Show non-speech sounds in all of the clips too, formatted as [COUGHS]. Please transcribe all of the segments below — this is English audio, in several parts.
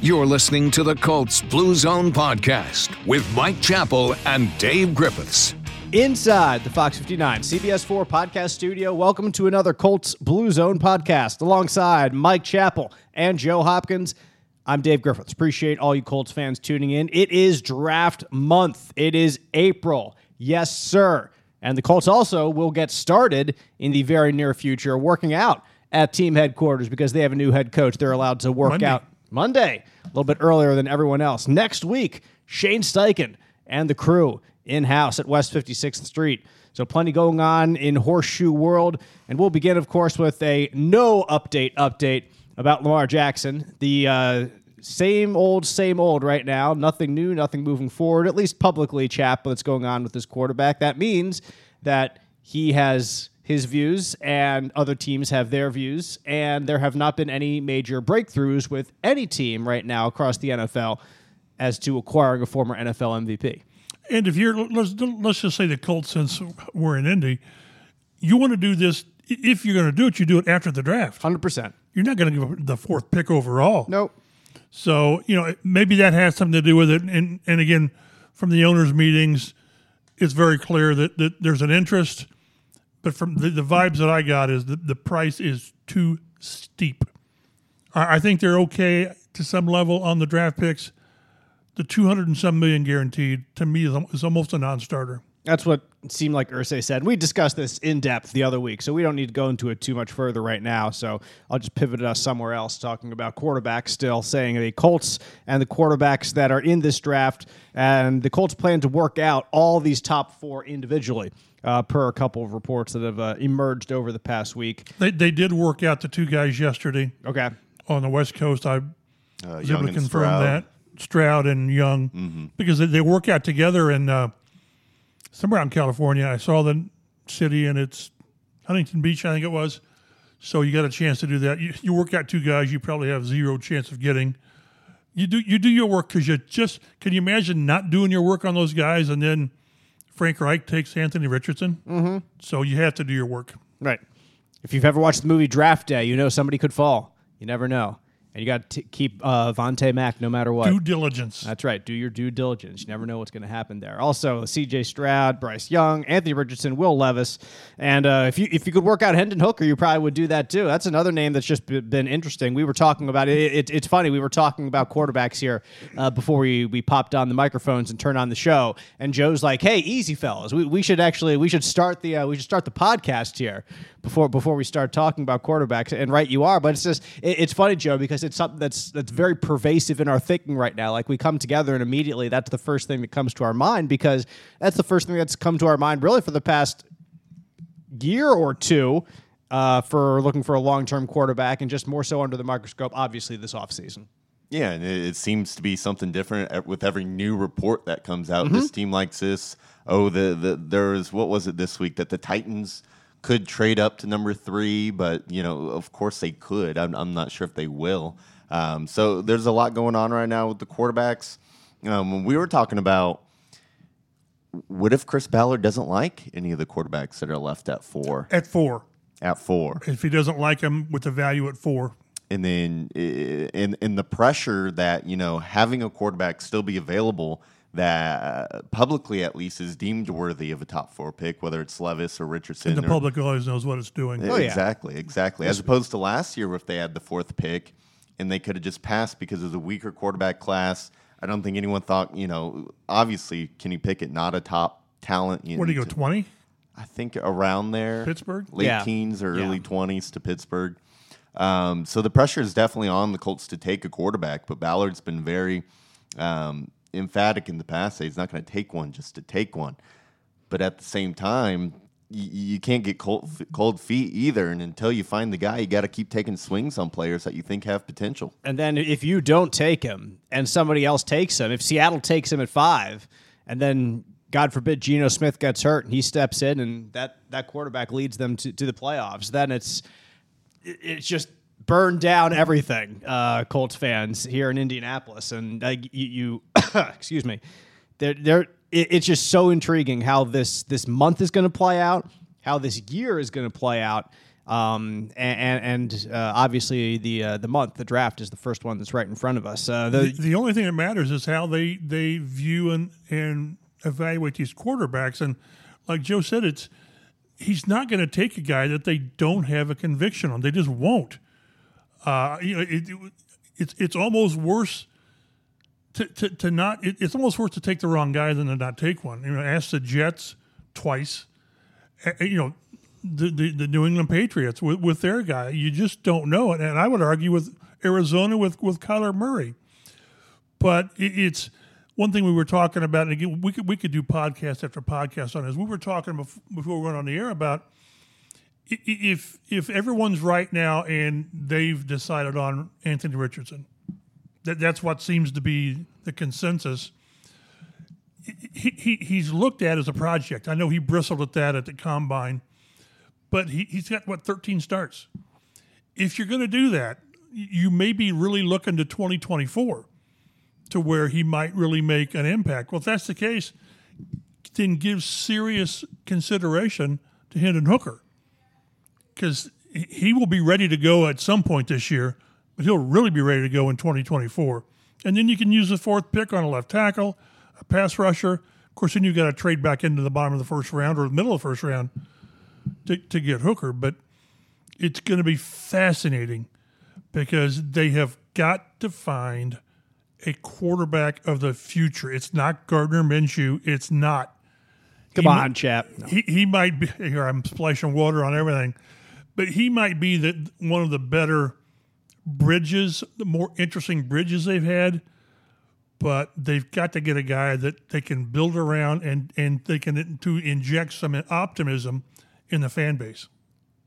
You're listening to the Colts Blue Zone podcast with Mike Chappell and Dave Griffiths. Inside the Fox 59 CBS 4 podcast studio, welcome to another Colts Blue Zone podcast alongside Mike Chappell and Joe Hopkins. I'm Dave Griffiths. Appreciate all you Colts fans tuning in. It is draft month, it is April. Yes, sir. And the Colts also will get started in the very near future working out at team headquarters because they have a new head coach. They're allowed to work Monday. out Monday, a little bit earlier than everyone else. Next week, Shane Steichen and the crew in house at West 56th Street. So, plenty going on in Horseshoe World. And we'll begin, of course, with a no update update about Lamar Jackson. The uh, same old, same old right now. Nothing new, nothing moving forward, at least publicly, chap, what's going on with this quarterback. That means that he has his views and other teams have their views. And there have not been any major breakthroughs with any team right now across the NFL as to acquiring a former NFL MVP. And if you're let's let's just say the Colts, since we're in Indy, you want to do this. If you're going to do it, you do it after the draft. 100%. You're not going to give up the fourth pick overall. Nope. So you know maybe that has something to do with it. And and again, from the owners' meetings, it's very clear that, that there's an interest. But from the, the vibes that I got is that the price is too steep. I, I think they're okay to some level on the draft picks. The 200 and some million guaranteed to me is, is almost a non-starter. That's what seemed like Irsay said. We discussed this in depth the other week, so we don't need to go into it too much further right now. So I'll just pivot us somewhere else, talking about quarterbacks still, saying the Colts and the quarterbacks that are in this draft, and the Colts plan to work out all these top four individually, uh, per a couple of reports that have uh, emerged over the past week. They, they did work out the two guys yesterday Okay. on the West Coast. I Uh, was Young able to confirm Stroud. that Stroud and Young because they, they work out together and uh, somewhere out in California. I saw the city and it's Huntington Beach, I think it was. So you got a chance to do that. You, you work out two guys, you probably have zero chance of getting. You do you do your work because you just can you imagine not doing your work on those guys and then Frank Reich takes Anthony Richardson. Mm-hmm. So you have to do your work. Right. If you've ever watched the movie Draft Day, you know somebody could fall. You never know. And you got to keep uh, Vontae Mack no matter what. Due diligence. That's right. Do your due diligence. You never know what's going to happen there. Also, C.J. Stroud, Bryce Young, Anthony Richardson, Will Levis, and uh, if you if you could work out Hendon Hooker, you probably would do that too. That's another name that's just been interesting. We were talking about it. it it's funny. We were talking about quarterbacks here uh, before we we popped on the microphones and turned on the show. And Joe's like, "Hey, easy fellas, we, we should actually we should start the uh, we should start the podcast here before before we start talking about quarterbacks." And right, you are. But it's just it, it's funny, Joe, because it's something that's that's very pervasive in our thinking right now. Like we come together and immediately that's the first thing that comes to our mind because that's the first thing that's come to our mind really for the past year or two uh, for looking for a long term quarterback and just more so under the microscope, obviously, this offseason. Yeah, and it, it seems to be something different with every new report that comes out. Mm-hmm. This team likes this. Oh, the the there was what was it this week that the Titans could trade up to number three, but you know, of course they could. I'm, I'm not sure if they will. Um, so there's a lot going on right now with the quarterbacks. Um, when we were talking about what if Chris Ballard doesn't like any of the quarterbacks that are left at four? At four. At four. If he doesn't like him with the value at four. and then in in the pressure that you know having a quarterback still be available that uh, publicly at least is deemed worthy of a top four pick, whether it's Levis or Richardson. And The or, public always knows what it's doing. Oh, yeah. Exactly, exactly. As opposed to last year, if they had the fourth pick and they could have just passed because it was a weaker quarterback class. I don't think anyone thought, you know, obviously Kenny Pickett not a top talent. You Where do you go, 20? I think around there. Pittsburgh? Late Yeah. teens or Yeah. early 20s to Pittsburgh. Um, so the pressure is definitely on the Colts to take a quarterback, but Ballard's been very um, emphatic in the past that he's not going to take one just to take one. But at the same time, you, you can't get cold, cold feet either. And until you find the guy, you got to keep taking swings on players that you think have potential. And then if you don't take him and somebody else takes him, if Seattle takes him at five, and then God forbid Geno Smith gets hurt and he steps in and that, that quarterback leads them to, to the playoffs, then it's it's just burned down everything, uh, Colts fans here in Indianapolis. And uh, you, you [COUGHS] excuse me, they're, they're, it, it's just so intriguing how this this month is going to play out, how this year is going to play out. Um, and and uh, obviously the uh, the month, the draft is the first one that's right in front of us. Uh, the, The only thing that matters is how they they view and and evaluate these quarterbacks. And like Joe said, it's he's not going to take a guy that they don't have a conviction on. They just won't. Uh, you know, it, it, it's it's almost worse to, to, to not. It, it's almost worse to take the wrong guy than to not take one. You know, ask the Jets twice. Uh, you know, the, the, the New England Patriots with, with their guy. You just don't know it. And I would argue with Arizona with with Kyler Murray. But it, it's one thing we were talking about, and again, we could we could do podcast after podcast on this. We were talking before, we went on the air about if if everyone's right now and they've decided on Anthony Richardson, that that's what seems to be the consensus. He, he he's looked at as a project. I know he bristled at that at the combine, but he, he's got what 13 starts. If you're going to do that, you may be really looking to 2024 to where he might really make an impact. Well, if that's the case, then give serious consideration to Hendon Hooker because he will be ready to go at some point this year, but he'll really be ready to go in 2024. And then you can use the fourth pick on a left tackle, a pass rusher. Of course, then you've got to trade back into the bottom of the first round or the middle of the first round to, to get Hooker. But it's going to be fascinating because they have got to find a quarterback of the future. It's not Gardner Minshew. It's not. come He on, mi- chap. He, he might be here. I'm splashing water on everything, but he might be the one of the better bridges, the more interesting bridges they've had. But they've got to get a guy that they can build around and and they can to inject some optimism in the fan base.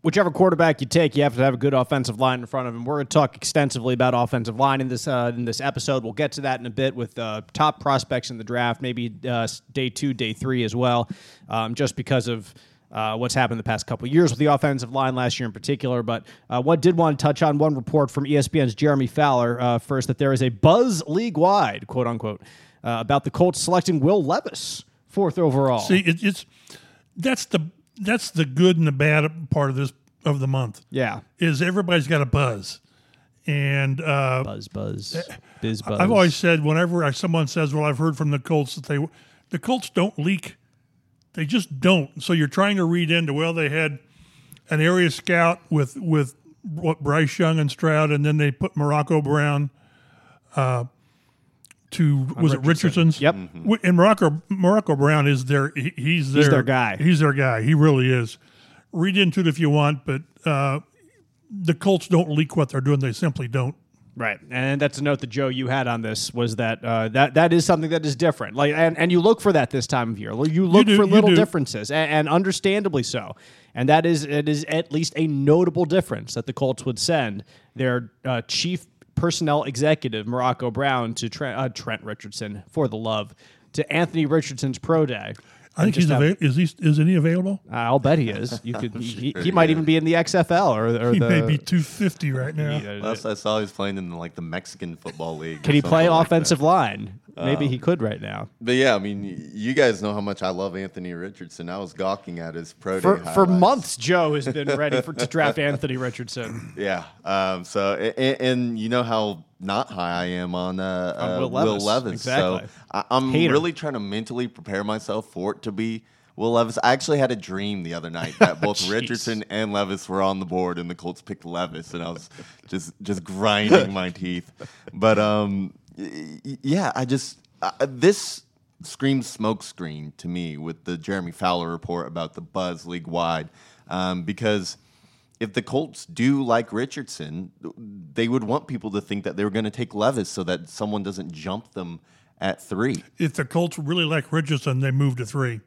whichever quarterback you take, you have to have a good offensive line in front of him. We're going to talk extensively about offensive line in this uh, in this episode. We'll get to that in a bit with uh, top prospects in the draft, maybe uh, day two, day three as well, um, just because of. Uh, what's happened the past couple of years with the offensive line last year in particular. But uh, what did want to touch on one report from ESPN's Jeremy Fowler uh, first that there is a buzz league wide, quote unquote, uh, about the Colts selecting Will Levis fourth overall. See, it, it's that's the that's the good and the bad part of this of the month yeah, is everybody's got a buzz, and uh, buzz, buzz, biz buzz. I've always said whenever I, someone says, "Well, I've heard from the Colts that they the Colts don't leak," they just don't. So you're trying to read into well, they had an area scout with with what Bryce Young and Stroud, and then they put Morocco Brown. Uh, to was it Richardson's? Yep. W- And Morocco Morocco Brown is their he- he's their, their guy. He's their guy. He really is. Read into it if you want, but uh, the Colts don't leak what they're doing. They simply don't. Right, and that's a note that Joe you had on this was that uh, that that is something that is different. Like, and, and you look for that this time of year. You look do, for you little do. differences, and, and understandably so. And that is it is at least a notable difference that the Colts would send their uh, chief personnel executive Morocco Brown to Trent, uh, Trent Richardson for the love to Anthony Richardson's pro day. I think he's available. Is he? Isn't he available? I'll bet he is. You could. [LAUGHS] He, he might even be in the XFL or, or He the. may be two fifty right now. Last I saw, he's playing in like the Mexican football league. Can he play something like that. offensive line? Maybe he could right now. But yeah, I mean, you guys know how much I love Anthony Richardson. I was gawking at his pro day For, for months, Joe has been ready for, to draft [LAUGHS] Anthony Richardson. Yeah. Um, so, and, and you know how not high I am on, uh, On uh, Will Will Levis. Levis. Exactly. So I, I'm Hater. really trying to mentally prepare myself for it to be Will Levis. I actually had a dream the other night that [LAUGHS] both Richardson and Levis were on the board, and the Colts picked Levis, and I was just just grinding my [LAUGHS] teeth. But um, yeah, I just uh, this screams smokescreen to me with the Jeremy Fowler report about the buzz league wide, um, because if the Colts do like Richardson, they would want people to think that they were going to take Levis so that someone doesn't jump them at three. If the Colts really like Richardson, they move to three.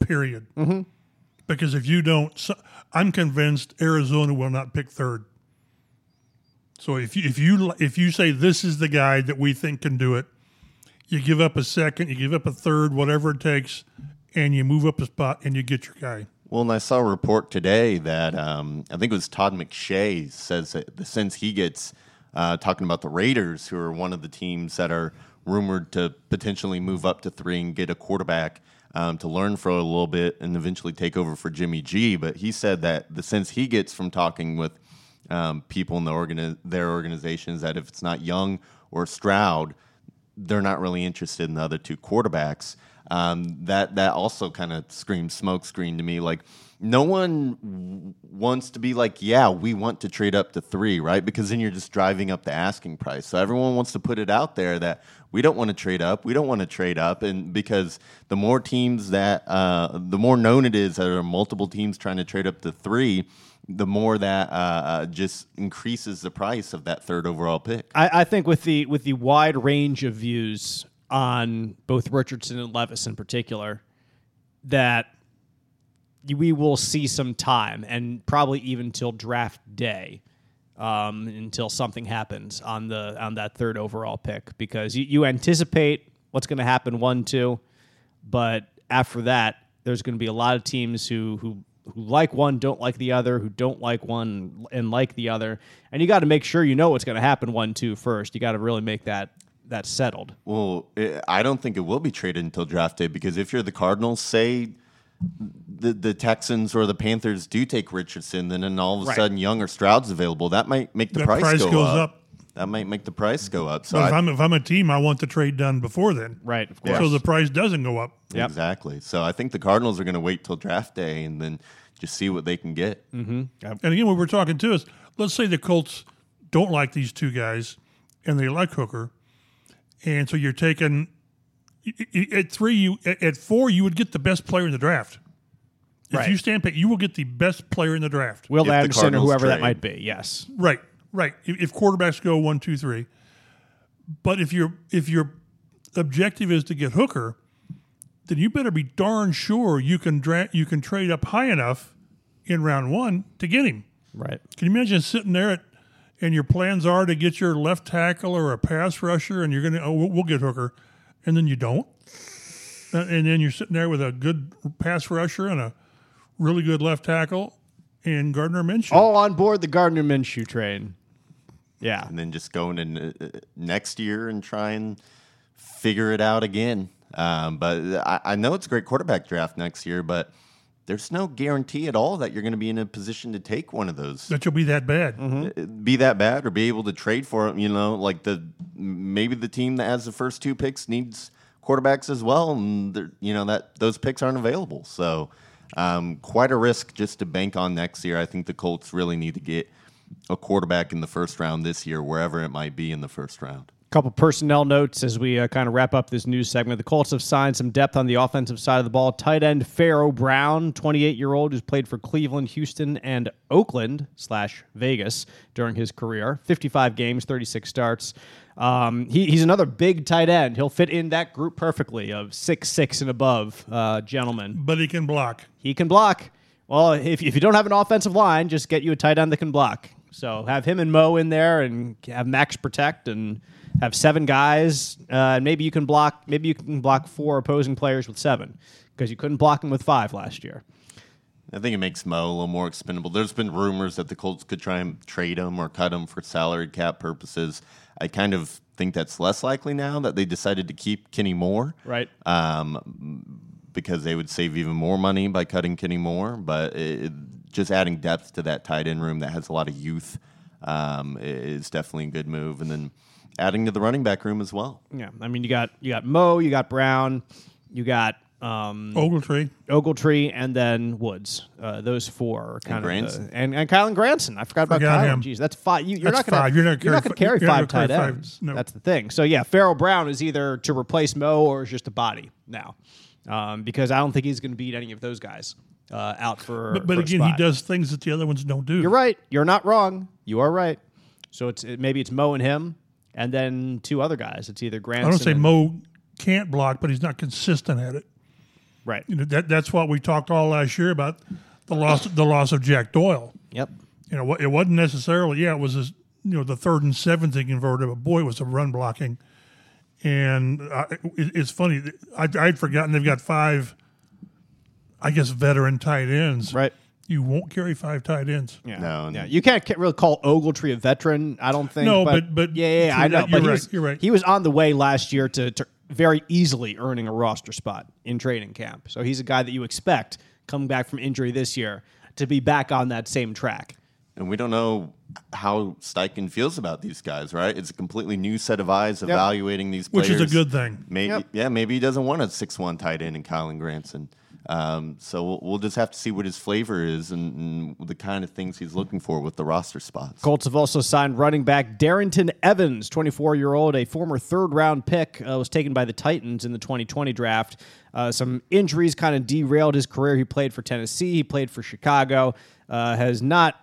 Period. Mm-hmm. Because if you don't, so, I'm convinced Arizona will not pick third. So if you if you if you say this is the guy that we think can do it, you give up a second, you give up a third, whatever it takes, and you move up a spot and you get your guy. Well, and I saw a report today that um, I think it was Todd McShay says that since he gets uh, talking about the Raiders, who are one of the teams that are rumored to potentially move up to three and get a quarterback. um, to learn for a little bit and eventually take over for Jimmy G. But he said that the sense he gets from talking with um, people in the organi- their organizations that if it's not Young or Stroud, they're not really interested in the other two quarterbacks. Um, that that also kind of screams smokescreen to me. Like no one w- wants to be like, yeah, we want to trade up to three, right? Because then you're just driving up the asking price. So everyone wants to put it out there that we don't want to trade up, we don't want to trade up, and because the more teams that, uh, the more known it is that there are multiple teams trying to trade up to three. The more that uh, uh, just increases the price of that third overall pick. I, I think with the with the wide range of views on both Richardson and Levis in particular, that we will see some time and probably even till draft day um, until something happens on the on that third overall pick because you, you anticipate what's going to happen one two, but after that there's going to be a lot of teams who who who like one don't like the other who don't like one and like the other and you got to make sure you know what's going to happen one two first. You got to really make that that settled Well, eh, I don't think it will be traded until draft day because if you're the Cardinals, say the the Texans or the Panthers do take Richardson, then and all of a Right. sudden Young or Stroud's available, that might make the That price, price go goes up. up. That might make the price go up. So But if I- I'm if I'm a team, I want the trade done before then, right of course so the price doesn't go up. Yep. exactly. So I think the Cardinals are going to wait till draft day and then just see what they can get. And again, what we're talking to is let's say the Colts don't like these two guys and they like Hooker, and so you're taking y- y- at three, you at at four, you would get the best player in the draft. If Right. you stand pick, you will get the best player in the draft. will If the anderson or Cardinals whoever that might be yes Right, right. If, if quarterbacks go one, two, three, but if your if your objective is to get Hooker, then you better be darn sure you can dra- you can trade up high enough in round one to get him. right Can you imagine sitting there at, and your plans are to get your left tackle or a pass rusher, and you're going to, oh, we'll, we'll get Hooker, and then you don't? Uh, And then you're sitting there with a good pass rusher and a really good left tackle and Gardner Minshew. all on board the gardner minshew train yeah and then just go into uh, next year and try and figure it out again. Um, but I, I know it's a great quarterback draft next year, but there's no guarantee at all that you're going to be in a position to take one of those. That you'll be that bad. Mm-hmm. Be that bad or be able to trade for them. You know, like the maybe the team that has the first two picks needs quarterbacks as well, and you know that those picks aren't available. So um, quite a risk just to bank on next year. I think the Colts really need to get a quarterback in the first round this year, wherever it might be in the first round. Couple personnel notes as we uh, kind of wrap up this news segment. The Colts have signed some depth on the offensive side of the ball. Tight end Pharaoh Brown, 28 year old, who's played for Cleveland, Houston, and Oakland slash Vegas during his career. 55 games, 36 starts. Um, he, he's another big tight end. He'll fit in that group perfectly of six six and above uh, gentlemen. But he can block. He can block. Well, if, if you don't have an offensive line, just get you a tight end that can block. So have him and Mo in there, and have Max protect, and have seven guys. Uh, and maybe you can block. Maybe you can block four opposing players with seven, because you couldn't block them with five last year. I think it makes Mo a little more expendable. There's been rumors that the Colts could try and trade him or cut him for salary cap purposes. I kind of think that's less likely now that they decided to keep Kenny Moore. Right. um, because they would save even more money by cutting Kenny Moore. But it, just adding depth to that tight end room that has a lot of youth um, is definitely a good move. And then adding to the running back room as well. Yeah. I mean, you got you got Mo, you got Brown, you got um, Ogletree. Ogletree, and then Woods. Uh, those four are kind of Granson. the, and and Kylen Granson. I forgot, Forgot about Kylen. him. Jeez, that's five. You, you're That's not gonna five. You're not you're not carry going to carry fi- you're not five tight carry five. ends. No. That's the thing. So yeah, Pharaoh Brown is either to replace Mo or is just a body now, um, because I don't think he's going to beat any of those guys uh, out for. But, but for a again, he does things that the other ones don't do. You're right. You're not wrong. You are right. So it's it, maybe it's Mo and him, and then two other guys. It's either Grant. I don't say and- Mo can't block, but he's not consistent at it. Right. You know, that that's what we talked all last year about the loss the loss of Jack Doyle. Yep. You know, it wasn't necessarily yeah, it was his, you know the third and seventh he converted, but boy, it was a run blocking. And uh, it, it's funny, I, I'd forgotten they've got five, I guess, veteran tight ends. Right. You won't carry five tight ends. Yeah. No, yeah. no. You can't really call Ogletree a veteran, I don't think. No, but but- but yeah, yeah, yeah, I know. that- you're he right, was, you're right. He was on the way last year to, to very easily earning a roster spot in training camp. So he's a guy that you expect coming back from injury this year to be back on that same track. And we don't know how Steichen feels about these guys, right? It's a completely new set of eyes evaluating these players. Which is a good thing. Maybe, Yep. yeah, maybe he doesn't want a six-one tight end in Kylen Granson. Um, so we'll, we'll just have to see what his flavor is and, and the kind of things he's looking for with the roster spots. Colts have also signed running back Darrynton Evans, 24 year old, a former third round pick, uh, was taken by the Titans in the 2020 draft. Uh, some injuries kind of derailed his career. He played for Tennessee, he played for Chicago, uh, has not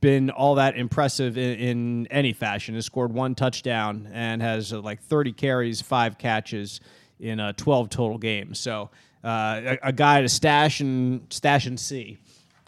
been all that impressive in, in any fashion. Has scored one touchdown and has uh, like 30 carries, five catches in uh, 12 total games. So uh, a, a guy to stash and stash and see,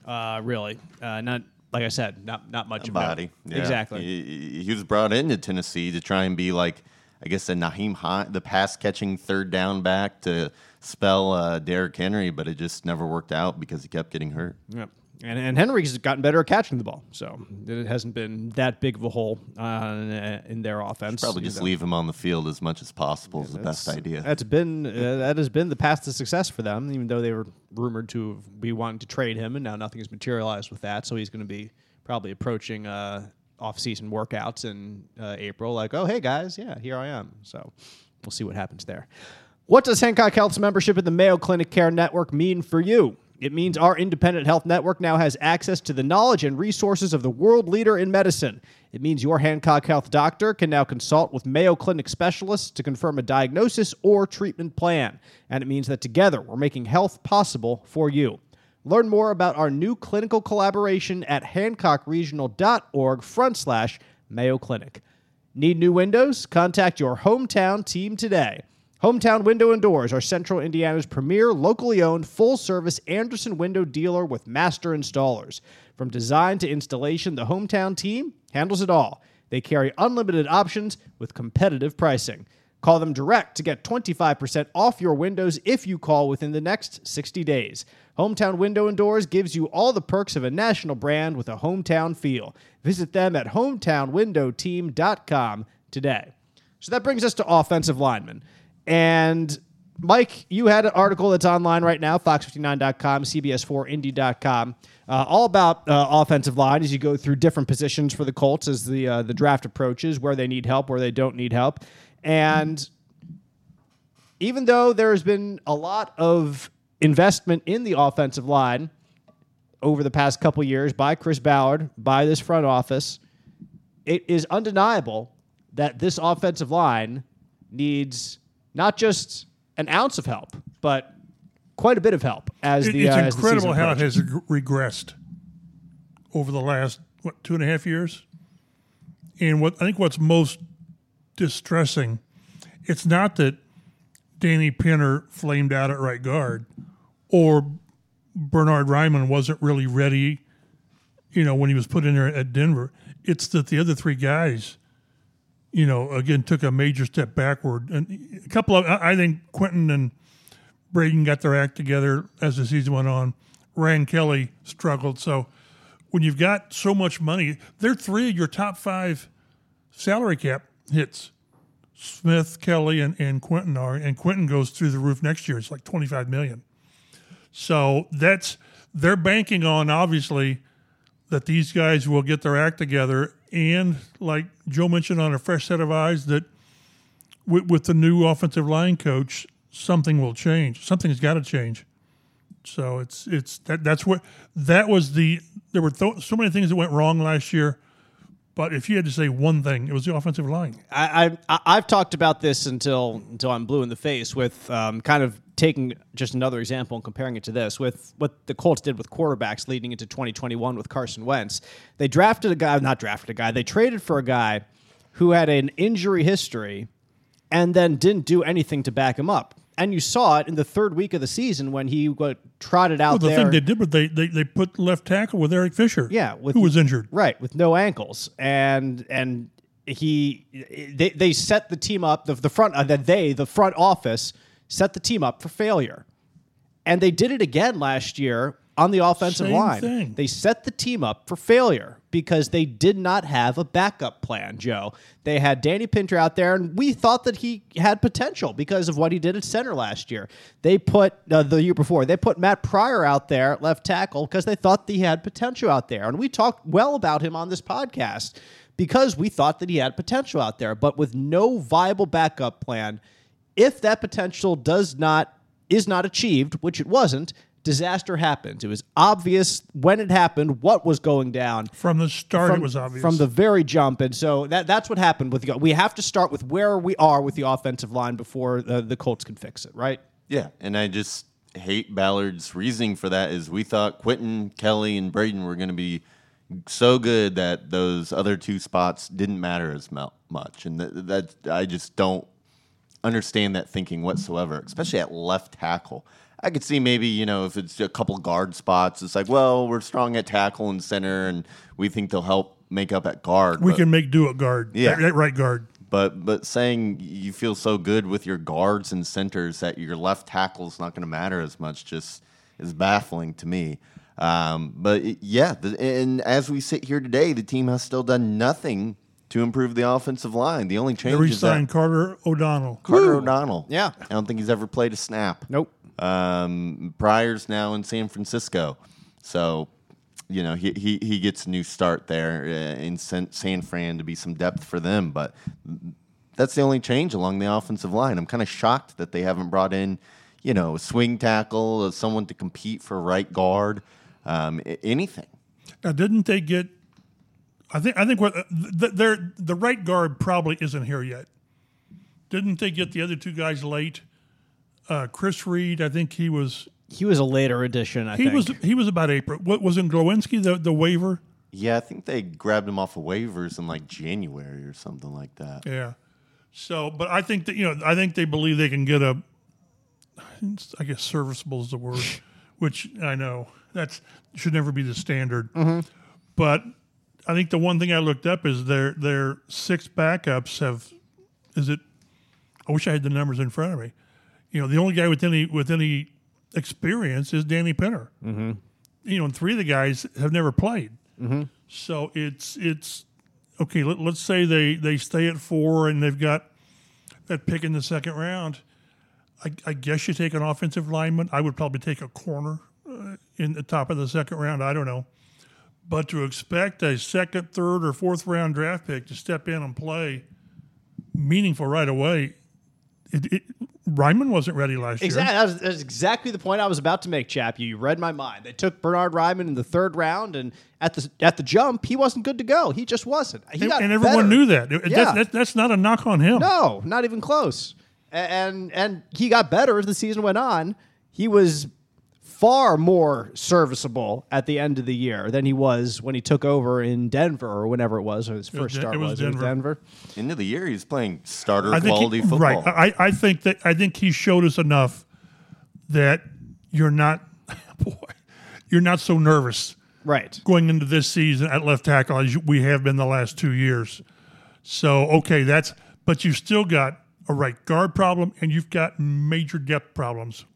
uh, really. Uh, not like I said, not not much about body. Yeah. Exactly. He, he was brought into Tennessee to try and be like, I guess, the Nyheim Hine, the pass catching third down back to spell uh, Derrick Henry, but it just never worked out because he kept getting hurt. Yep. And, and Henry's gotten better at catching the ball, so it hasn't been that big of a hole uh, in their offense. Probably just You know, leave him on the field as much as possible is the best idea. That's been uh, that has been the path to success for them, even though they were rumored to be wanting to trade him, and now nothing has materialized with that. So he's going to be probably approaching uh, off-season workouts in uh, April. Like, oh hey guys, yeah, here I am. So we'll see what happens there. What does Hancock Health's membership in the Mayo Clinic Care Network mean for you? It means our independent health network now has access to the knowledge and resources of the world leader in medicine. It means your Hancock Health doctor can now consult with Mayo Clinic specialists to confirm a diagnosis or treatment plan. And it means that together we're making health possible for you. Learn more about our new clinical collaboration at hancockregional.org front slash Mayo Clinic. Need new windows? Contact your hometown team today. Hometown Window and Doors are Central Indiana's premier locally owned full service Anderson window dealer with master installers. From design to installation, the Hometown team handles it all. They carry unlimited options with competitive pricing. Call them direct to get 25% off your windows if you call within the next 60 days. Hometown Window and Doors gives you all the perks of a national brand with a hometown feel. Visit them at hometownwindowteam.com today. So that brings us to offensive linemen. And Mike, you had an article that's online right now, fox59.com, CBS4Indy.com, uh, all about uh, offensive line as you go through different positions for the Colts as the uh, the draft approaches, where they need help, where they don't need help, and even though there has been a lot of investment in the offensive line over the past couple years by Chris Ballard, by this front office, it is undeniable that this offensive line needs not just an ounce of help, but quite a bit of help as It- the it's uh, the incredible season how it has regressed over the last what two and a half years. And what I think what's most distressing, it's not that Danny Pinter flamed out at right guard, or Bernhard Raimann wasn't really ready, you know, when he was put in there at Denver. It's that the other three guys, you know, again took a major step backward. And a couple of, I think Quenton and Braden got their act together as the season went on. Ryan Kelly struggled. So when you've got so much money, they're three of your top five salary cap hits. Smith, Kelly, and, and Quenton are, and Quenton goes through the roof next year. It's like twenty five million. So that's they're banking on obviously that these guys will get their act together, and like Joe mentioned, on a fresh set of eyes, that with, with the new offensive line coach, something will change. Something's got to change. So it's it's that that's what that was the there were th- so many things that went wrong last year, but if you had to say one thing, it was the offensive line. I, I I've talked about this until until I'm blue in the face with um, kind of taking just another example and comparing it to this with what the Colts did with quarterbacks leading into 2021 with Carson Wentz. They drafted a guy, not drafted a guy, they traded for a guy who had an injury history and then didn't do anything to back him up. And you saw it in the third week of the season when he got trotted out Well, the there. thing they did, but they, they they put left tackle with Eric Fisher, Yeah, with, who was injured. right? With no ankles, and and he they they set the team up the the front uh, that they the front office set the team up for failure, and they did it again last year on the offensive Same line. thing. They set the team up for failure because they did not have a backup plan, Joe. They had Danny Pinter out there, and we thought that he had potential because of what he did at center last year. They put uh, the year before they put Matt Pryor out there at left tackle because they thought that he had potential out there, and we talked well about him on this podcast because we thought that he had potential out there, but with no viable backup plan, if that potential does not is not achieved, which it wasn't, disaster happens. It was obvious when it happened what was going down From the start, from, it was obvious. from the very jump, and so that that's what happened with the. We have to start with where we are with the offensive line before the, the Colts can fix it, right? Yeah, and I just hate Ballard's reasoning for that is we thought Quenton, Kelly, and Braden were going to be so good that those other two spots didn't matter as much, and that, that I just don't understand that thinking whatsoever, especially at left tackle. I could see maybe you know if it's a couple guard spots, it's like well we're strong at tackle and center, and we think they'll help make up at guard. we but- can make do at guard. Yeah. At, at right guard. but but saying you feel so good with your guards and centers that your left tackle is not going to matter as much just is baffling to me. Um, but it- yeah, the, and as we sit here today, the team has still done nothing to improve the offensive line. The only They change is re-signed that Carter O'Donnell. Carter O'Donnell. Yeah. I don't think he's ever played a snap. Nope. Um, Pryor's now in San Francisco, so you know he he, he gets a new start there uh, in San, San Fran to be some depth for them. But that's the only change along the offensive line. I'm kind of shocked that they haven't brought in you know a swing tackle, uh, someone to compete for right guard, um, anything. Now, didn't they get? I think I think what th- they're the right guard probably isn't here yet. Didn't they get the other two guys late? Uh, Chris Reed, I think he was He was a later addition. I he think was he was about April. What was in Glowinski the the waiver? Yeah, I think they grabbed him off of waivers in like January or something like that. Yeah. So, but I think that you know I think they believe they can get a. I guess serviceable is the word, [LAUGHS] which I know that's should never be the standard. But I think the one thing I looked up is their their six backups have. Is it? I wish I had the numbers in front of me. You know, the only guy with any with any experience is Danny Pinter. Mm-hmm. You know, and three of the guys have never played. Mm-hmm. So it's it's okay. Let, let's say they they stay at four and they've got that pick in the second round. I, I guess you take an offensive lineman. I would probably take a corner uh, in the top of the second round. I don't know. But to expect a second, third, or fourth round draft pick to step in and play meaningful right away, it, it, Raimann wasn't ready last Exactly. year. Was, that's exactly the point I was about to make, Chap. You read my mind. They took Bernhard Raimann in the third round, and at the at the jump, he wasn't good to go. He just wasn't. He And, got and everyone knew that. Yeah. That's, that's, that's not a knock on him. No, not even close. And and he got better as the season went on. He was far more serviceable at the end of the year than he was when he took over in Denver or whenever it was, or his first Den- start it was was, It was Denver. Denver. End of the year, he's playing starter I think quality he, football. right. I, I think that I think he showed us enough that you're not, [LAUGHS] boy, you're not so nervous Right. going into this season at left tackle as we have been the last two years. So okay, that's but you've still got a right guard problem and you've got major depth problems.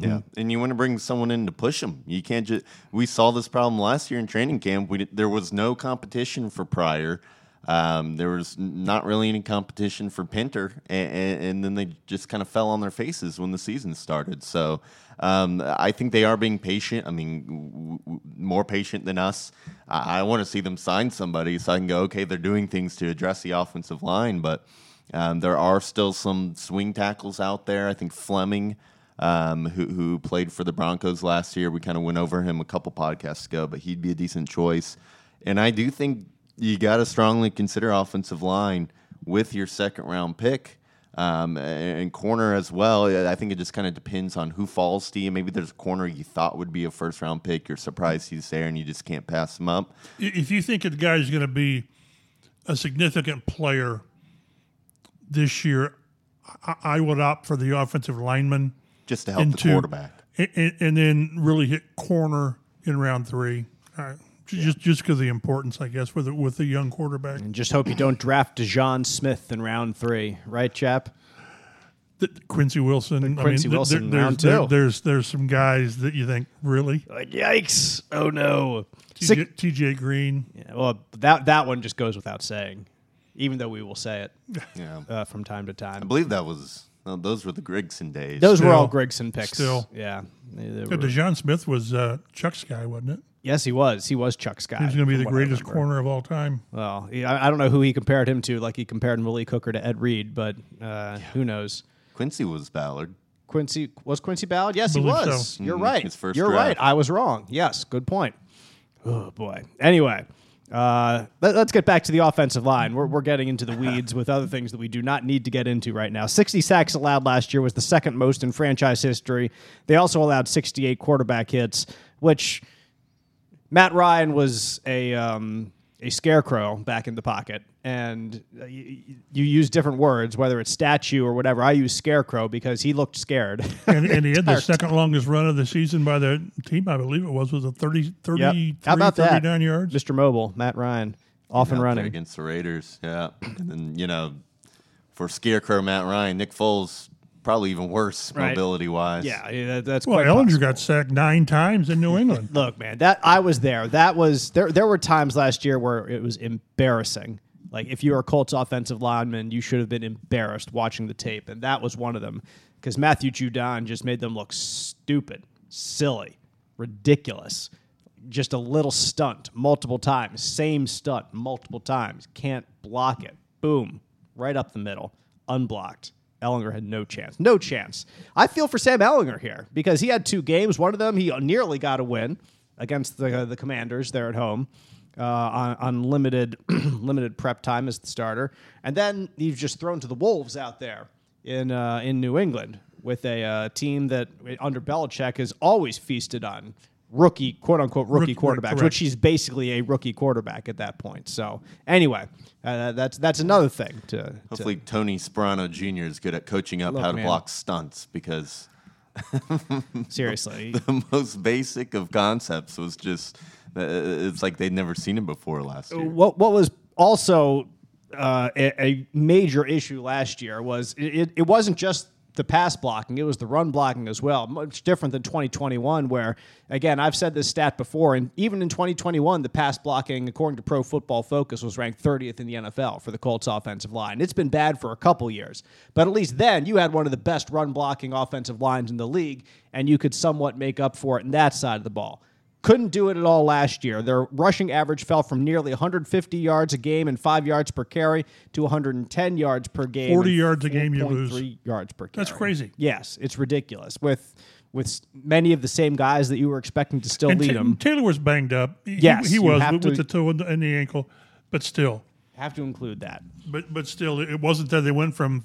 Yeah, and you want to bring someone in to push them. You can't just. We saw this problem last year in training camp. We there was no competition for Pryor. Um, there was not really any competition for Pinter, and, and, and then they just kind of fell on their faces when the season started. So um, I think they are being patient. I mean, w- w- more patient than us. I, I want to see them sign somebody so I can go, okay, they're doing things to address the offensive line, but um, there are still some swing tackles out there. I think Fleming um, who, who played for the Broncos last year. We kind of went over him a couple podcasts ago, but he'd be a decent choice. And I do think you got to strongly consider offensive line with your second round pick um, and, corner as well. I think it just kind of depends on who falls to you. Maybe there's a corner you thought would be a first round pick. You're surprised he's there and you just can't pass him up. If you think a guy's going to be a significant player this year, I would opt for the offensive lineman. Just to help into- the quarterback. and, and, and then really hit corner in round three. Uh, just just because of the importance, I guess, with a, with a young quarterback. And just hope you don't draft D'Joun Smith in round three, right, chap? Th- Quincy Wilson. Quincy th- Wilson, there's, round there- two. there's there's some guys that you think really. Like, yikes! Oh no! TJ, TJ Green. Yeah, well, that that one just goes without saying, even though we will say it Yeah. uh, from time to time. I believe that was no, those were the Grigson days. Those were all Grigson picks. Still. yeah. They- they Yeah, were- D'Joun Smith was uh, Chuck's guy, wasn't it? yes, he was. He was Chuck's guy. He's going to be from the what I greatest remember. corner of all time. Well, yeah, I I don't know who he compared him to, like he compared Malik Hooker to Ed Reed, but uh, who knows? Quincy was Ballard. Quincy was Quincy Ballard. Yes, he Believe was. so. You're Mhm. right. His first You're draft. right. I was wrong. Yes, good point. Oh boy. Anyway, uh, let, us get back to the offensive line. We're, we're getting into the weeds with other things that we do not need to get into right now. 60 sacks allowed last year was the second most in franchise history. They also allowed 68 quarterback hits, which Matt Ryan was a um, a scarecrow back in the pocket, and uh, you, you use different words, whether it's statue or whatever. I use scarecrow because he looked scared. [LAUGHS] And, and he had the second longest run of the season by the team, I believe it was, was a 30, 33, Yep. How about that, yards. Mr. Mobile, Matt Ryan, off and running. against the Raiders. Yeah, and then you know, for Scarecrow Matt Ryan, Nick Foles probably even worse Right. mobility wise. Yeah, yeah, that- that's Well, quite Ehlinger possible. got sacked nine times in New England. [LAUGHS] Look, man, that I was there. That was there. There were times last year where it was embarrassing. Like if you were a Colts offensive lineman, you should have been embarrassed watching the tape, and that was one of them because Matthew Judon just made them look stupid, silly, ridiculous. Just a little stunt multiple times, same stunt multiple times. Can't block it. Boom, right up the middle, unblocked. Ehlinger had no chance. No chance. I feel for Sam Ehlinger here because he had two games. One of them he nearly got a win against the the Commanders there at home uh, on, on limited [CLEARS THROAT] limited prep time as the starter, and then he's just thrown to the wolves out there in uh, in New England with a uh, team that under Belichick has always feasted on rookie quote unquote rookie Rook- quarterbacks, correct. which he's basically a rookie quarterback at that point. So anyway, uh, that's that's another thing to, to Hopefully, Tony Sparano Jr. is good at coaching up Look, how to man. block stunts because [LAUGHS] seriously. [LAUGHS] the most basic of concepts was just uh, it's like they'd never seen him before last year. what what was also uh, a, a major issue last year was it, it, it wasn't just the pass blocking; it was the run blocking as well. Much different than 2021, where again I've said this stat before, and even in 2021, the pass blocking, according to Pro Football Focus, was ranked 30th in the NFL for the Colts offensive line. It's been bad for a couple years, but at least then you had one of the best run blocking offensive lines in the league, and you could somewhat make up for it in that side of the ball. Couldn't do it at all last year. Their rushing average fell from nearly 150 yards a game and five yards per carry to 110 yards per game. 40 yards a game you 4.3 lose. yards per carry. That's crazy. Yes, it's ridiculous. With with many of the same guys that you were expecting to still And lead Ta- them, Taylor was banged up. He, Yes, he was with, to- with the toe and the, and the ankle, but still, have to include that. but but still, it wasn't that they went from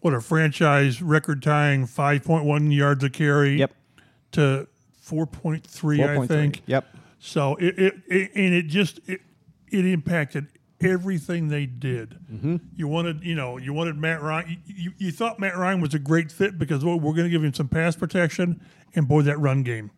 what a franchise record tying five point one yards a carry Yep, to four point three, I think. Yep. So it, it, it and it just it, it impacted everything they did. Mm-hmm. You wanted, you know, you wanted Matt Ryan. You, you, you thought Matt Ryan was a great fit because well, we're going to give him some pass protection and boy, that run game,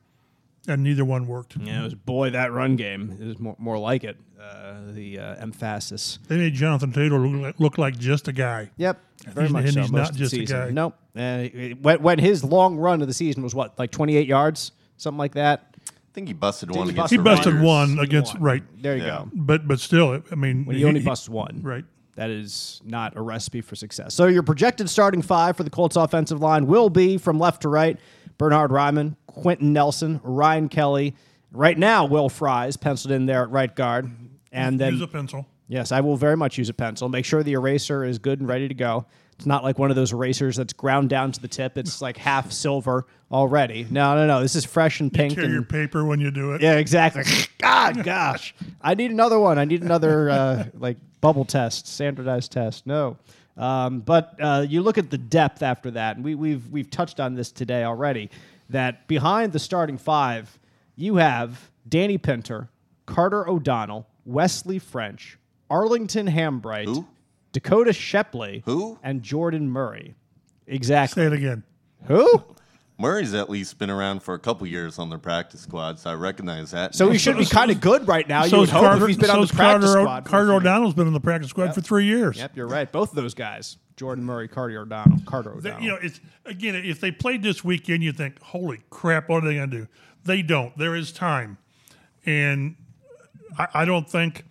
and neither one worked. Yeah, it was boy that run game is more, more like it. Uh, the uh, emphasis. They made Jonathan Taylor look like, look like just a guy. Yep, very He's- much and so. he's most not the just a season. guy. Nope. Uh, when, when his long run of the season was what, like 28 yards, something like that. I think he busted one he against bust He busted Raiders. one against One. right, There you Yeah. go. but but still, I mean, When you only bust one, right. That is not a recipe for success. So your projected starting five for the Colts offensive line will be from left to right: Bernhard Raimann, Quenton Nelson, Ryan Kelly. Right now, Will Fries penciled in there at right guard, and then Use a pencil. Yes, I will very much use a pencil. Make sure the eraser is good and ready to go. It's not like one of those erasers that's ground down to the tip. It's like half silver already. No, no, no. This is fresh and pink. Tear your paper when you do it. yeah, exactly. [LAUGHS] God, gosh. I need another one. I need another uh, like bubble test, standardized test. No. Um, but uh, you look at the depth after that, and we, we've we've touched on this today already. That behind the starting five, you have Danny Pinter, Carter O'Donnell, Wesley French, Arlington Hambright, Who? Dakota Shepley, Who? and Jordan Murray. Exactly. Say it again. Who? Murray's at least been around for a couple years on their practice squad, so I recognize that. So he should be kind of good right now. you So would is hope Carter, if he's been on the practice Carter, squad. Carter O'Donnell's been on the practice squad for three years. Yep, you're right. Both of those guys, Jordan Murray, Carter O'Donnell, Carter They- O'Donnell. you know, it's again, if they played this weekend, you think, "Holy crap, what are they going to do?" They don't. There is time, and I, I don't think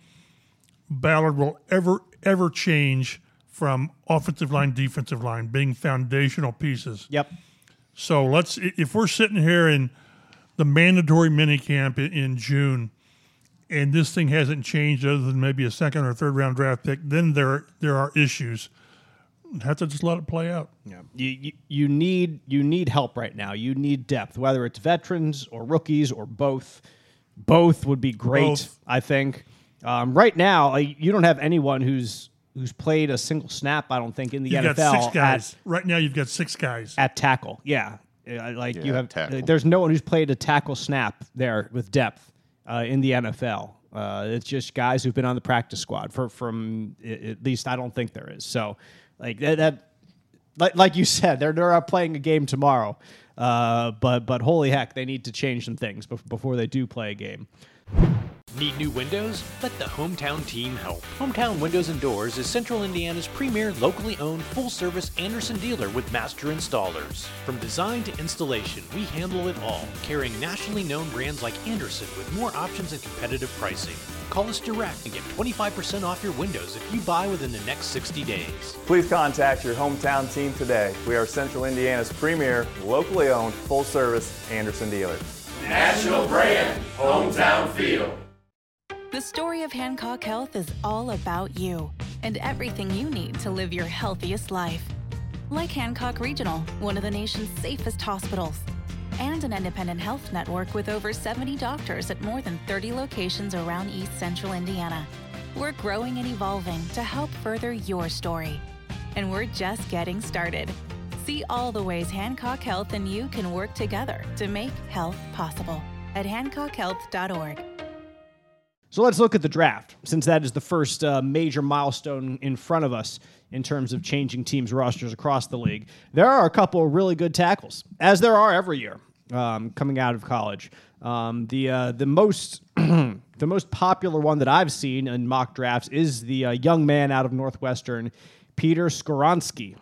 Ballard will ever ever change from offensive line, defensive line being foundational pieces. Yep. So let's if we're sitting here in the mandatory minicamp in, in June, and this thing hasn't changed other than maybe a second or third round draft pick, then there there are issues. Have to just let it play out. Yeah. You, you you need you need help right now. You need depth, whether it's veterans or rookies or both. Both would be great, Both. I think. Um, right now, like, you don't have anyone who's who's played a single snap. I don't think in the You've NFL got six at- guys right now. You've got six guys. at tackle. Yeah, Uh, like you have. tackle. There's no one who's played a tackle snap there with depth uh, in the NFL. Uh, it's just guys who've been on the practice squad for from at least I don't think there is. So like that. that like, like you said, they're they're not playing a game tomorrow, uh, but but holy heck, they need to change some things bef- before they do play a game. Need new windows? Let the Hometown team help. Hometown Windows and Doors is Central Indiana's premier locally owned full service Anderson dealer with master installers. From design to installation, we handle it all, carrying nationally known brands like Anderson with more options and competitive pricing. Call us direct and get 25% off your windows if you buy within the next 60 days. Please contact your hometown team today. We are Central Indiana's premier, locally owned, full service Anderson dealer. The story of Hancock Health is all about you and everything you need to live your healthiest life. Like Hancock Regional, one of the nation's safest hospitals, and an independent health network with over 70 doctors at more than 30 locations around East Central Indiana. We're growing and evolving to help further your story. And we're just getting started. See all the ways Hancock Health and you can work together to make health possible at hancockhealth.org. So let's look at the draft, since that is the first uh, major milestone in front of us in terms of changing teams' rosters across the league. There are a couple of really good tackles, as there are every year um, coming out of college. Um, the uh, the most [CLEARS THROAT] the most popular one that I've seen in mock drafts is the uh, young man out of Northwestern, Peter Skoronski.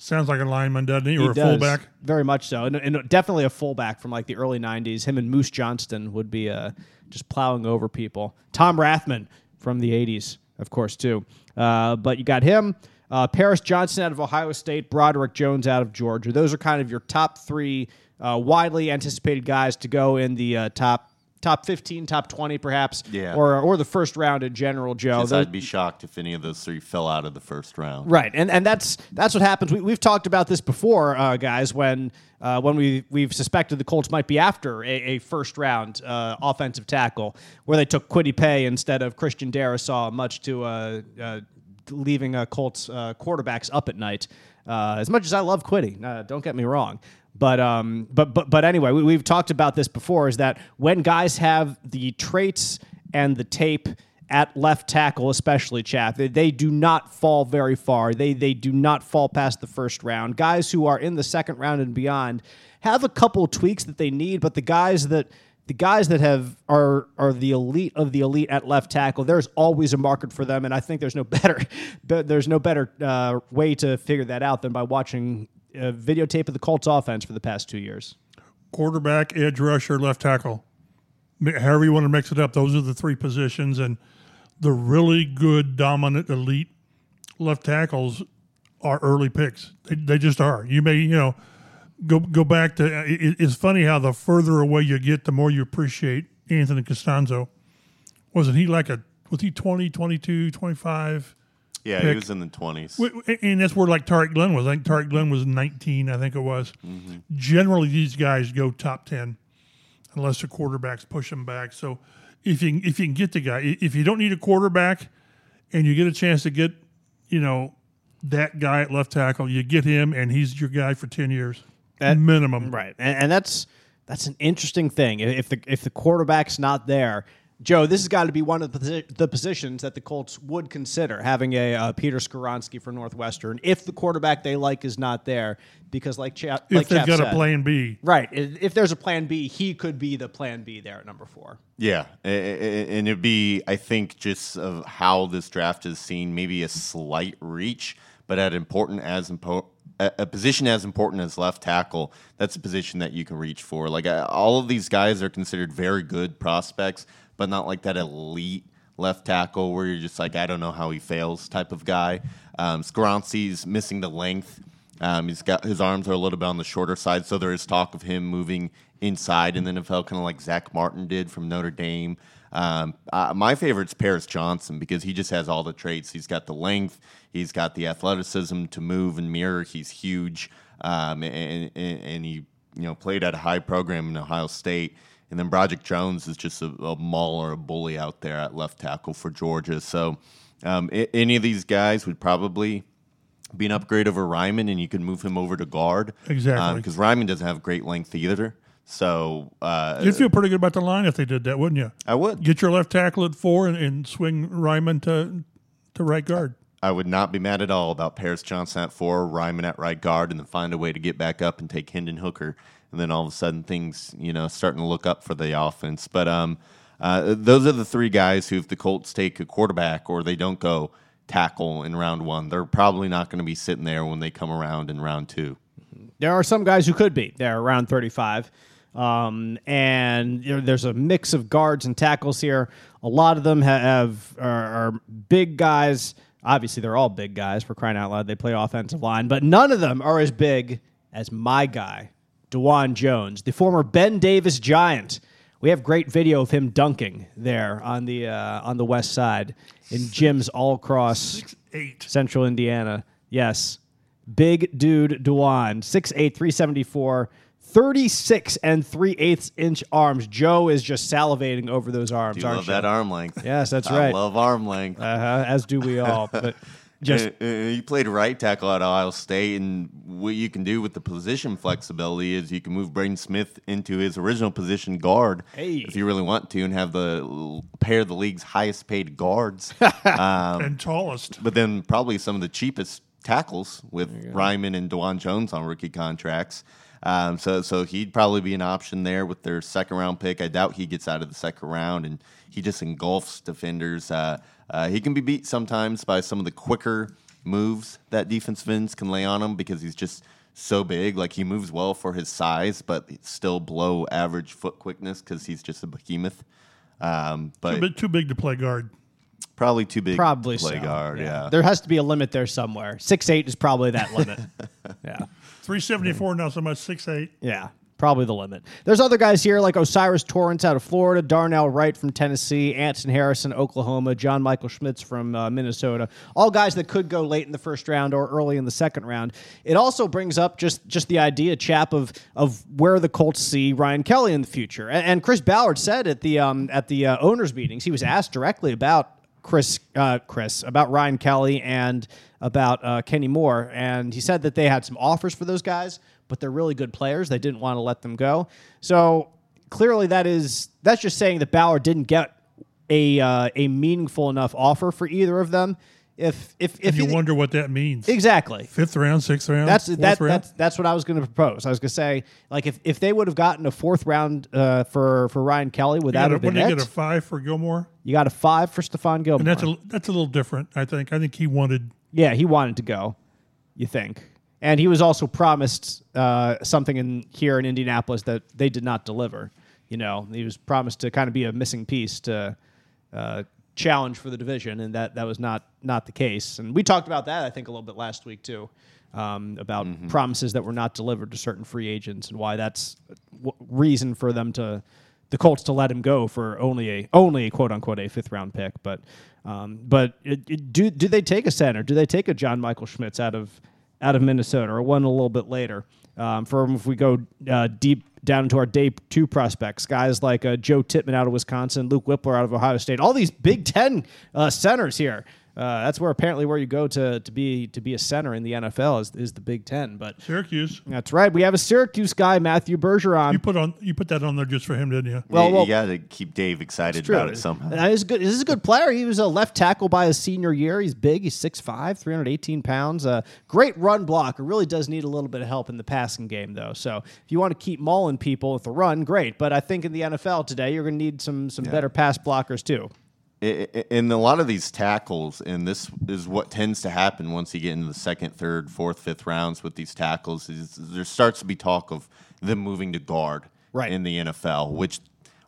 Sounds like a lineman, doesn't he? Or He a does, fullback. Very much so. And, and definitely a fullback from like the early 90s. Him and Moose Johnston would be uh, just plowing over people. Tom Rathman from the 80s, of course, too. Uh, but you got him, uh, Paris Johnson out of Ohio State, Broderick Jones out of Georgia. Those are kind of your top three uh, widely anticipated guys to go in the uh, top. Top fifteen, top twenty, perhaps, Yeah. or or the first round in general. Joe, Those- I'd be shocked if any of those three fell out of the first round. Right, and and that's that's what happens. We, we've talked about this before, uh, guys. When uh, when we we've suspected the Colts might be after a, a first round uh, offensive tackle, where they took Kwity Paye instead of Christian Darrisaw, much to uh, uh, leaving uh, Colts uh, quarterbacks up at night. Uh, as much as I love Quiddy, uh, don't get me wrong. But um, but but but anyway, we, we've talked about this before. Is that when guys have the traits and the tape at left tackle, especially Chaff, they, they do not fall very far. They they do not fall past the first round. Guys who are in the second round and beyond have a couple tweaks that they need, but the guys that the guys that have are are the elite of the elite at left tackle. There's always a market for them, and I think there's no [LAUGHS] better there's no better uh, way to figure that out than by watching a videotape of the Colts offense for the past two years. quarterback, edge rusher, left tackle. However you want to mix it up, those are the three positions. And the really good, dominant, elite left tackles are early picks. They, they just are. You may, you know, go go back to. Uh, it, it's funny how the further away you get, the more you appreciate Anthony Castonzo. Wasn't he like a? Was he 20, 22, 25? Yeah, Pick. he was in the 20s. W- w- And that's where like Tarik Glenn was. I think Tarik Glenn was 19, I think it was. Mm-hmm. Generally, these guys go top 10 unless the quarterbacks push them back. So if you, if you can get the guy, if you don't need a quarterback and you get a chance to get, you know, that guy at left tackle, you get him and he's your guy for 10 years. minimum. Right, and, and that's that's an interesting thing. If the if the quarterback's not there, Joe, this has got to be one of the, the positions that the Colts would consider having a uh, Peter Skoronski for Northwestern if the quarterback they like is not there, because like Cha- If like they've Chap got said, a plan B. right? If there's a plan B, he could be the plan B there at number four. Yeah, a- a- and it'd be, I think, just of how this draft is seen, maybe a slight reach, but at important as impo- a a position as important as left tackle, that's a position that you can reach for. Like uh, all of these guys are considered very good prospects, but not like that elite left tackle where you're just like, I don't know how he fails type of guy. Um, missing the length. Um, he's got his arms are a little bit on the shorter side, so there is talk of him moving inside in the NFL, kind of like Zach Martin did from Notre Dame. Um, uh, my favorite's Paris Johnson because he just has all the traits. He's got the length, he's got the athleticism to move and mirror. He's huge, um, and, and, and he you know played at a high program in Ohio State. And then Broderick Jones is just a, a mauler, a bully out there at left tackle for Georgia. So um, I- any of these guys would probably be an upgrade over Raimann, and you could move him over to guard. Exactly. Because Raimann doesn't have great length either. So uh, You'd feel pretty good about the line if they did that, wouldn't you? I would. Get your left tackle at four and, and swing Raimann to to right guard. I would not be mad at all about Paris Johnson at four, Raimann at right guard, and then find a way to get back up and take Hendon Hooker. And then all of a sudden things, you know, starting to look up for the offense. But um, uh, those are the three guys who, if the Colts take a quarterback or they don't go tackle in round one, they're probably not going to be sitting there when they come around in round two. There are some guys who could be. They're around 35. Um, and you know, there's a mix of guards and tackles here. A lot of them ha- have are, are big guys. Obviously, they're all big guys for crying out loud. They play offensive line, but none of them are as big as my guy, Dawand Jones, the former Ben Davis Giant. We have great video of him dunking there on the uh, on the west side in gyms all across Eight. Central Indiana. Yes. Big dude Dewan, 6'8, 374, 36 and 3 eighths inch arms. Joe is just salivating over those arms, Do you love you? that arm length? Yes, that's I right. love arm length. uh-huh, as do we all. But [LAUGHS] just Uh, uh, you played right tackle at Ohio State, and what you can do with the position flexibility is you can move Braden Smith into his original position guard Hey. if you really want to, and have the pair of the league's highest paid guards. [LAUGHS] um, and tallest. but then probably some of the cheapest tackles with Raimann and Dawand Jones on rookie contracts. Um, so, so he'd probably be an option there with their second round pick. I doubt he gets out of the second round, and he just engulfs defenders. Uh, uh, he can be beat sometimes by some of the quicker moves that defensive ends can lay on him because he's just so big. Like he moves well for his size, but still below average foot quickness because he's just a behemoth. Um, A but bit too big to play guard. probably too big probably to play so. guard. Yeah. There has to be a limit there somewhere. Six eight is probably that limit. [LAUGHS] yeah. 374 now, so much six eight. Yeah, probably the limit. There's other guys here like O'Cyrus Torrence out of Florida, Darnell Wright from Tennessee, Anton Harrison, Oklahoma, John Michael Schmitz from uh, Minnesota. All guys that could go late in the first round or early in the second round. It also brings up just just the idea, chap, of of where the Colts see Ryan Kelly in the future. And, and Chris Ballard said at the um, at the uh, owners meetings, he was asked directly about Chris uh, Chris about Ryan Kelly and about uh, Kenny Moore, and he said that they had some offers for those guys, but they're really good players. They didn't want to let them go. So clearly, that is that's just saying that Bauer didn't get a uh, a meaningful enough offer for either of them. If if if And you wonder what that means. exactly. Fifth round, sixth round, That's fourth that, round. that's that's what I was going to propose. I was going to say, like, if, if they would have gotten a fourth round uh, for for Ryan Kelly, would you that have been you get a five for Gilmore? you got a five for Stephon Gilmore. And that's a that's a little different. I think. I think he wanted. Yeah, he wanted to go. You think? And he was also promised uh, something in here in Indianapolis that they did not deliver. You know, he was promised to kind of be a missing piece to uh, challenge for the division, and that that was not not the case. And we talked about that I think a little bit last week too, um, about promises that were not delivered to certain free agents and why that's w- reason for them to the Colts to let him go for only a only a quote unquote a fifth round pick. But um, but it, it, do do they take a center? Do they take a John Michael Schmitz out of out of Minnesota or one a little bit later? Um, for if we go uh, deep down into our day two prospects, guys like uh, Joe Tippmann out of Wisconsin, Luke Wypler out of Ohio State, all these Big Ten uh, centers here. Uh, that's where apparently where you go to to be to be a center in the NFL is, is the Big Ten. But Syracuse. that's right. We have a Syracuse guy, Matthew Bergeron. You put on you put that on there just for him, didn't you? Well, you, well- got to keep Dave excited about it somehow. He's good. This is a good player. He was a left tackle by his senior year. He's big. He's 6'5", 318 pounds. Uh, great run blocker. Really does need a little bit of help in the passing game, though. So if you want to keep mauling people with the run, great. But I think in the NFL today, you're going to need some some better pass blockers too. In a lot of these tackles, and this is what tends to happen once you get into the second, third, fourth, fifth rounds with these tackles, is there starts to be talk of them moving to guard Right. in the NFL, which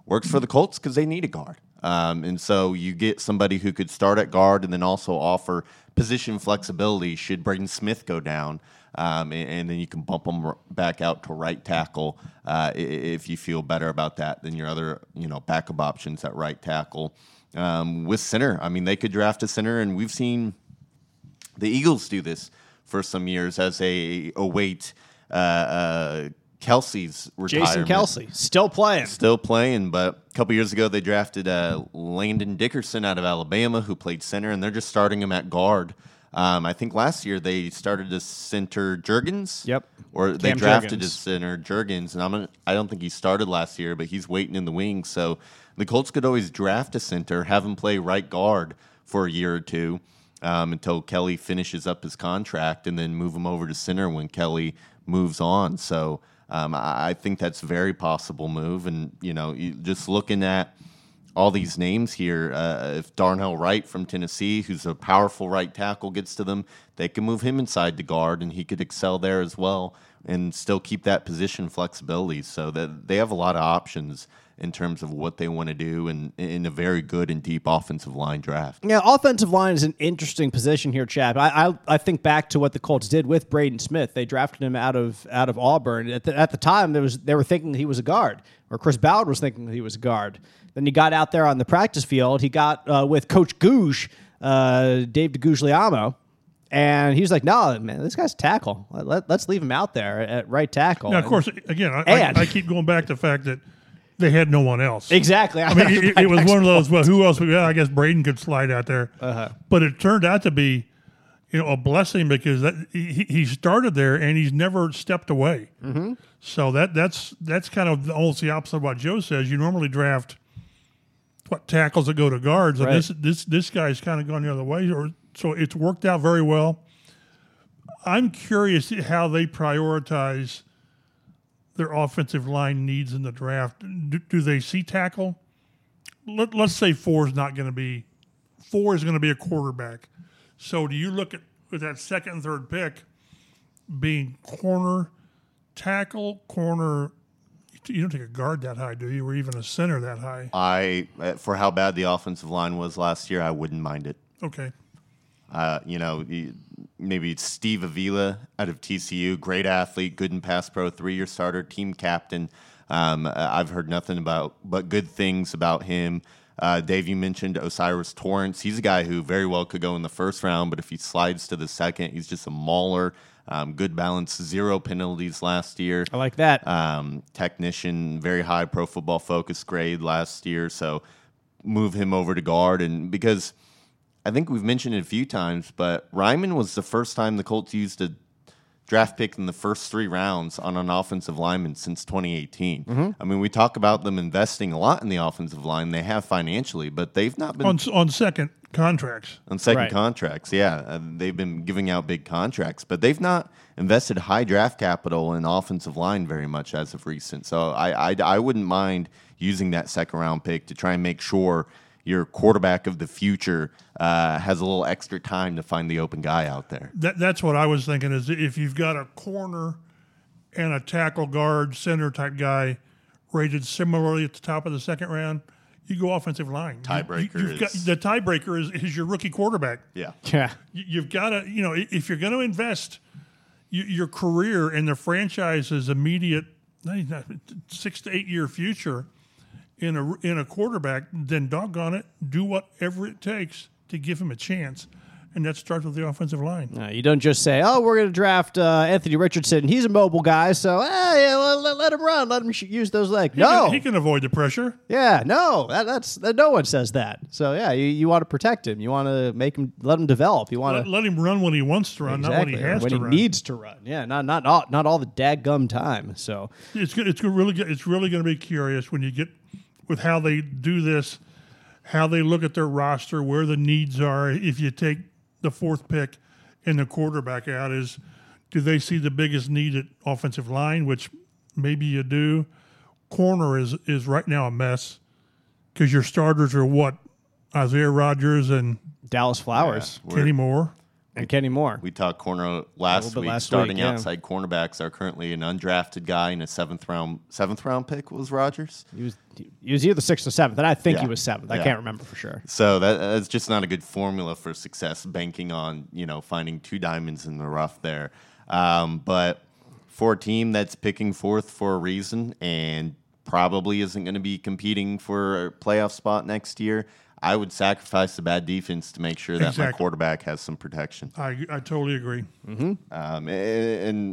works for the Colts because they need a guard. Um, and so you get somebody who could start at guard and then also offer position flexibility should Braden Smith go down. Um, and, and then you can bump them back out to right tackle uh, if you feel better about that than your other, you know, backup options at right tackle. Um, with center, I mean, they could draft a center, and we've seen the Eagles do this for some years as a await uh, uh, Kelce's retirement. Jason Kelce still playing. Still playing, but a couple years ago they drafted uh, Landon Dickerson out of Alabama, who played center, and they're just starting him at guard. Um, I think last year they started as center Jurgens. Yep. Or they Cam drafted Jurgens. as center Jurgens, and I'm gonna, I don't think he started last year, but he's waiting in the wings. So the Colts could always draft a center, have him play right guard for a year or two um, until Kelly finishes up his contract, and then move him over to center when Kelly moves on. So um, I, think that's a very possible move. And you know, just looking at all these names here, uh, if Darnell Wright from Tennessee, who's a powerful right tackle, gets to them, they can move him inside the guard, and he could excel there as well, and still keep that position flexibility. So that they have a lot of options in terms of what they want to do, and in a very good and deep offensive line draft. Yeah, offensive line is an interesting position here, Chad. I, I I think back to what the Colts did with Braden Smith. They drafted him out of out of Auburn. At the, at the time, there was they were thinking he was a guard, or Chris Ballard was thinking he was a guard. Then he got out there on the practice field. He got uh, with Coach Gouge, uh, Dave DeGuglielmo, and he was like, "No, man, this guy's a tackle. Let, us leave him out there at right tackle." Now, of And- course, again, I, And- I, I keep going back to the fact that they had no one else. exactly. I [LAUGHS] mean, it, it was one of those. Well, who else? Yeah, I guess Braden could slide out there, Uh-huh. but it turned out to be, you know, a blessing because that, he, he started there and he's never stepped away. Mm-hmm. So that that's that's kind of almost the opposite of what Joe says. You normally draft what tackles that go to guards, and Right. this this this guy's kind of gone the other way. Or so it's worked out very well. I'm curious how they prioritize their offensive line needs in the draft. Do, do they see tackle? Let, let's say four is not going to be four is going to be a quarterback. So do you look at with that second and third pick being corner, tackle, corner? You don't take a guard that high, do you? Or even a center that high? I, uh, for how bad the offensive line was last year, I wouldn't mind it. Okay. Uh, you know, maybe Steve Avila out of TCU, great athlete, good in pass pro, three year starter, team captain. Um, uh, I've heard nothing about but good things about him. Uh, Dave, you mentioned O'Cyrus Torrence. He's a guy who very well could go in the first round, but if he slides to the second, he's just a mauler. Um, good balance, zero penalties last year I like that. um, technician, very high pro football focus grade last year. So move him over to guard. And because I think we've mentioned it a few times, but Raimann was the first time the Colts used a draft pick in the first three rounds on an offensive lineman since 2018. I mean, we talk about them investing a lot in the offensive line. They have financially, but they've not been On on second contracts. on second Right. contracts. Yeah, uh, they've been giving out big contracts, but they've not invested high draft capital in offensive line very much as of recent. So I I, I wouldn't mind using that second round pick to try and make sure your quarterback of the future uh, has a little extra time to find the open guy out there. That that's what I was thinking. Is if you've got a corner and a tackle guard center type guy rated similarly at the top of the second round, you go offensive line. Tiebreaker you, have got, the tiebreaker is, is your rookie quarterback. Yeah. yeah. You- You've got to you know if you're going to invest y- your career in the franchise's immediate eh, six to eight year future in a in a quarterback, then doggone it, do whatever it takes to give him a chance, and that starts with the offensive line. You don't just say, "Oh, we're going to draft uh, Anthony Richardson. He's a mobile guy, so eh, yeah, let, let- let him run. Let him sh- use those legs." He No, can, he can avoid the pressure. yeah, no, that, that's that, no one says that. So yeah, you, you want to protect him. You want to make him, let him develop. You want to let him run when he wants to run, not when he exactly, has when to he run. needs to run. Yeah, not not all, not all the dadgum time. So it's it's really it's really going to be curious when you get with how they do this, how they look at their roster, where the needs are. If you take the fourth pick and the quarterback out, is do they see the biggest need at offensive line, which maybe you do. Corner is is right now a mess because your starters are what Isaiah Rogers and Dallas Flowers. We're- Kenny Moore. And Kenny Moore. We talked corner last week. last starting week, yeah. outside cornerbacks are currently an undrafted guy and a seventh round seventh round pick was Rogers. He was he was either sixth or seventh, and I think Yeah. he was seventh. I Yeah. can't remember for sure. So that, that's just not a good formula for success. Banking on you know finding two diamonds in the rough there, um, but for a team that's picking fourth for a reason and probably isn't going to be competing for a playoff spot next year, I would sacrifice the bad defense to make sure that my quarterback has some protection. I, I totally agree. Um, and,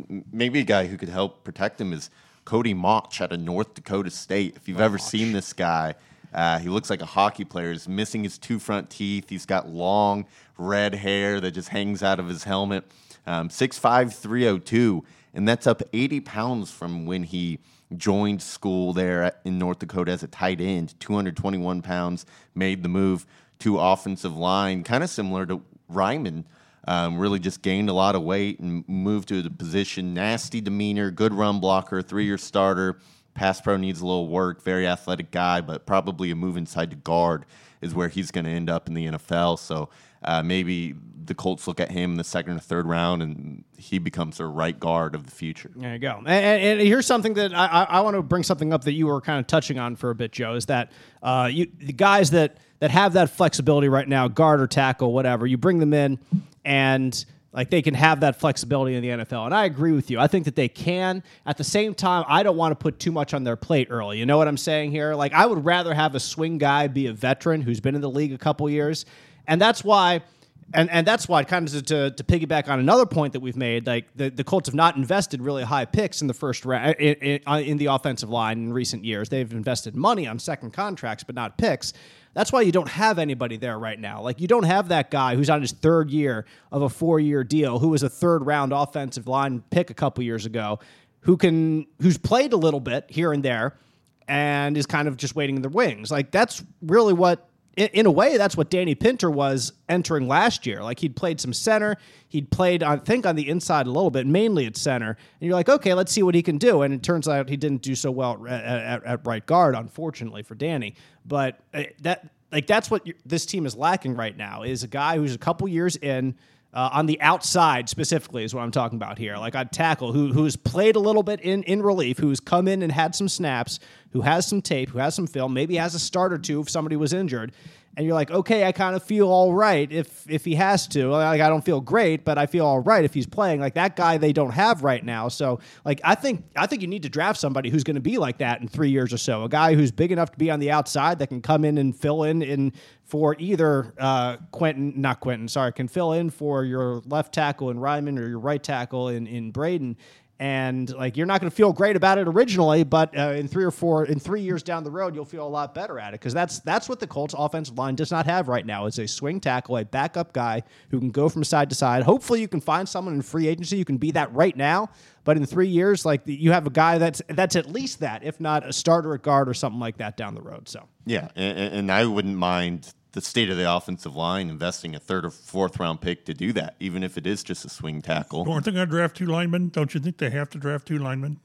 and maybe a guy who could help protect him is Cody Mauch out of North Dakota State. If you've ever seen this guy, uh, he looks like a hockey player. He's missing his two front teeth. He's got long red hair that just hangs out of his helmet. Um, 6'5", 302, and that's up 80 pounds from when he joined school there in North Dakota as a tight end. 221 pounds, made the move to offensive line, kind of similar to Raimann. Um, really just gained a lot of weight and moved to the position. Nasty demeanor, good run blocker, three year starter. Pass pro needs a little work. Very athletic guy, but probably a move inside to guard is where he's going to end up in the NFL. So uh, maybe the Colts look at him in the second or third round and he becomes their right guard of the future. There you go. And, and, here's something that I, I, I want to bring something up that you were kind of touching on for a bit, Joe. Is that uh, you the guys that that have that flexibility right now, guard or tackle, whatever, you bring them in, and like they can have that flexibility in the NFL. And I agree with you. I think that they can. At the same time, I don't want to put too much on their plate early. You know what I'm saying here? Like I would rather have a swing guy be a veteran who's been in the league a couple years, and that's why and and that's why kind of to, to piggyback on another point that we've made like the, the colts have not invested really high picks in the first round in, in, uh, in the offensive line in recent years. They've invested money on second contracts but not picks. That's why you don't have anybody there right now. Like you don't have that guy who's on his third year of a four year deal who was a third round offensive line pick a couple years ago who can who's played a little bit here and there and is kind of just waiting in the wings. Like that's really what in, in a way, that's what Danny Pinter was entering last year. Like he'd played some center, he'd played, I think, on the inside a little bit, mainly at center. And you're like, okay, let's see what he can do. And it turns out he didn't do so well at, at, at right guard, unfortunately for Danny. But uh, that, like, that's what this team is lacking right now is a guy who's a couple years in. Uh, on the outside specifically is what I'm talking about here. Like on tackle, who who's played a little bit in in relief, who's come in and had some snaps, who has some tape, who has some film, maybe has a start or two if somebody was injured, and you're like, okay, I kind of feel all right if if he has to. Like I don't feel great, but I feel all right if he's playing. Like that guy they don't have right now. So like I think I think you need to draft somebody who's going to be like that in three years or so. A guy who's big enough to be on the outside that can come in and fill in in for either uh, Quenton, not Quenton, sorry, can fill in for your left tackle in Raimann or your right tackle in in Braden. And like you're not going to feel great about it originally, but uh, in three or four, in three years down the road, you'll feel a lot better at it because that's that's what the Colts offensive line does not have right now. Is a swing tackle, a backup guy who can go from side to side. Hopefully, you can find someone in free agency you can be that right now. But in three years, like you have a guy that's that's at least that, if not a starter at guard or something like that down the road. So Yeah, and, and I wouldn't mind the state of the offensive line investing a third or fourth round pick to do that, even if it is just a swing tackle. Aren't they going to draft two linemen? Don't you think they have to draft two linemen?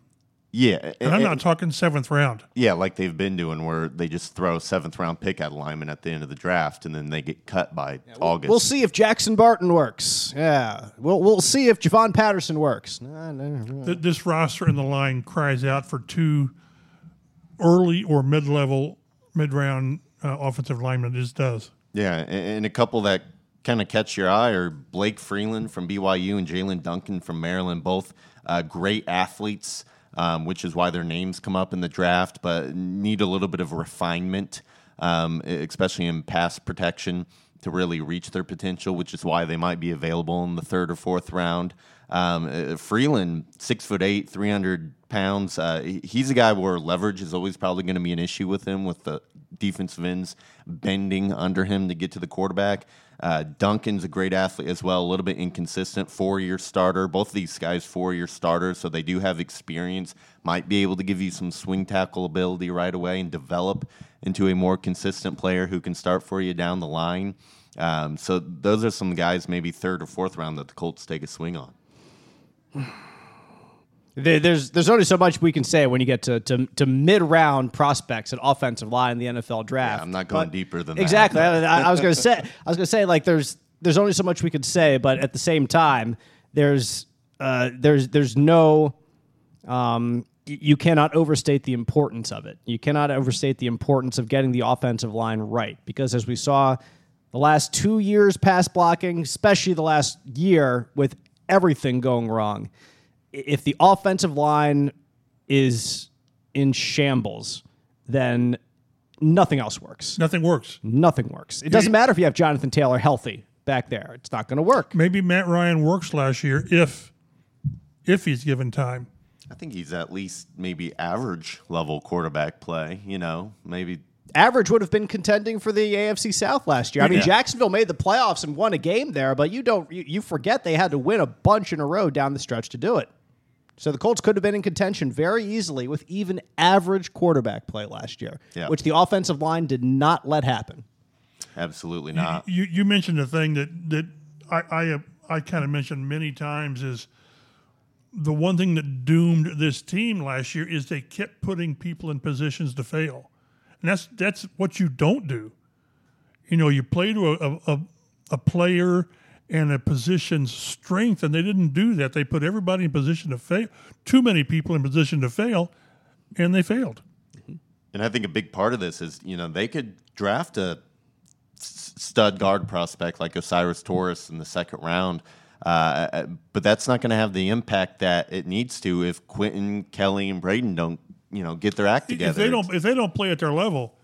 Yeah, And I'm not talking seventh round. Yeah, like they've been doing, where they just throw a seventh round pick at a lineman at the end of the draft, and then they get cut by August. we'll see if Jackson Barton works. Yeah, we'll we'll see if Javon Patterson works. Nah, nah, nah. This roster and the line cries out for two early or mid level, mid round uh, offensive lineman just does. Yeah, and, a couple that kind of catch your eye are Blake Freeland from BYU and Jaelyn Duncan from Maryland, both uh, great athletes, um, which is why their names come up in the draft, but need a little bit of refinement, um, especially in pass protection, to really reach their potential, which is why they might be available in the third or fourth round. Um, uh, Freeland, six foot eight, three hundred pounds. Uh, he's a guy where leverage is always probably going to be an issue with him, with the defensive ends bending under him to get to the quarterback. Uh, Duncan's a great athlete as well, a little bit inconsistent, four year starter. Both of these guys, four year starters, so they do have experience, might be able to give you some swing tackle ability right away and develop into a more consistent player who can start for you down the line. Um, so those are some guys, maybe third or fourth round, that the Colts take a swing on. [SIGHS] There's there's only so much we can say when you get to to, to mid round prospects at offensive line in the NFL draft. Yeah, I'm not going But- deeper than that. exactly. I, I was gonna [LAUGHS] say I was gonna say like there's there's only so much we could say, but at the same time, there's uh, there's there's no um, you cannot overstate the importance of it. You cannot overstate the importance of getting the offensive line right because as we saw the last two years pass blocking, especially the last year with everything going wrong, if the offensive line is in shambles, then nothing else works. Nothing works. Nothing works. It doesn't matter if you have Jonathan Taylor healthy back there. It's not going to work. Maybe Matt Ryan works last year if if he's given time. I think he's at least maybe average level quarterback play. You know, maybe Average would have been contending for the AFC South last year. I mean, Yeah. Jacksonville made the playoffs and won a game there, but you don't you, you forget they had to win a bunch in a row down the stretch to do it. So the Colts could have been in contention very easily with even average quarterback play last year, Yeah. which the offensive line did not let happen. absolutely not. You you mentioned a thing that that I I, I kind of mentioned many times is the one thing that doomed this team last year is they kept putting people in positions to fail, and that's that's what you don't do. You know, you play to a a, a player and a position's strength, and they didn't do that. They put everybody in position to fail. Too many people in position to fail, and they failed. Mm-hmm. And I think a big part of this is, you know, they could draft a stud guard prospect like O'Cyrus Torres in the second round, uh, but that's not going to have the impact that it needs to if Quenton, Kelly, and Braden don't, you know, get their act together. If they don't if they don't play at their level,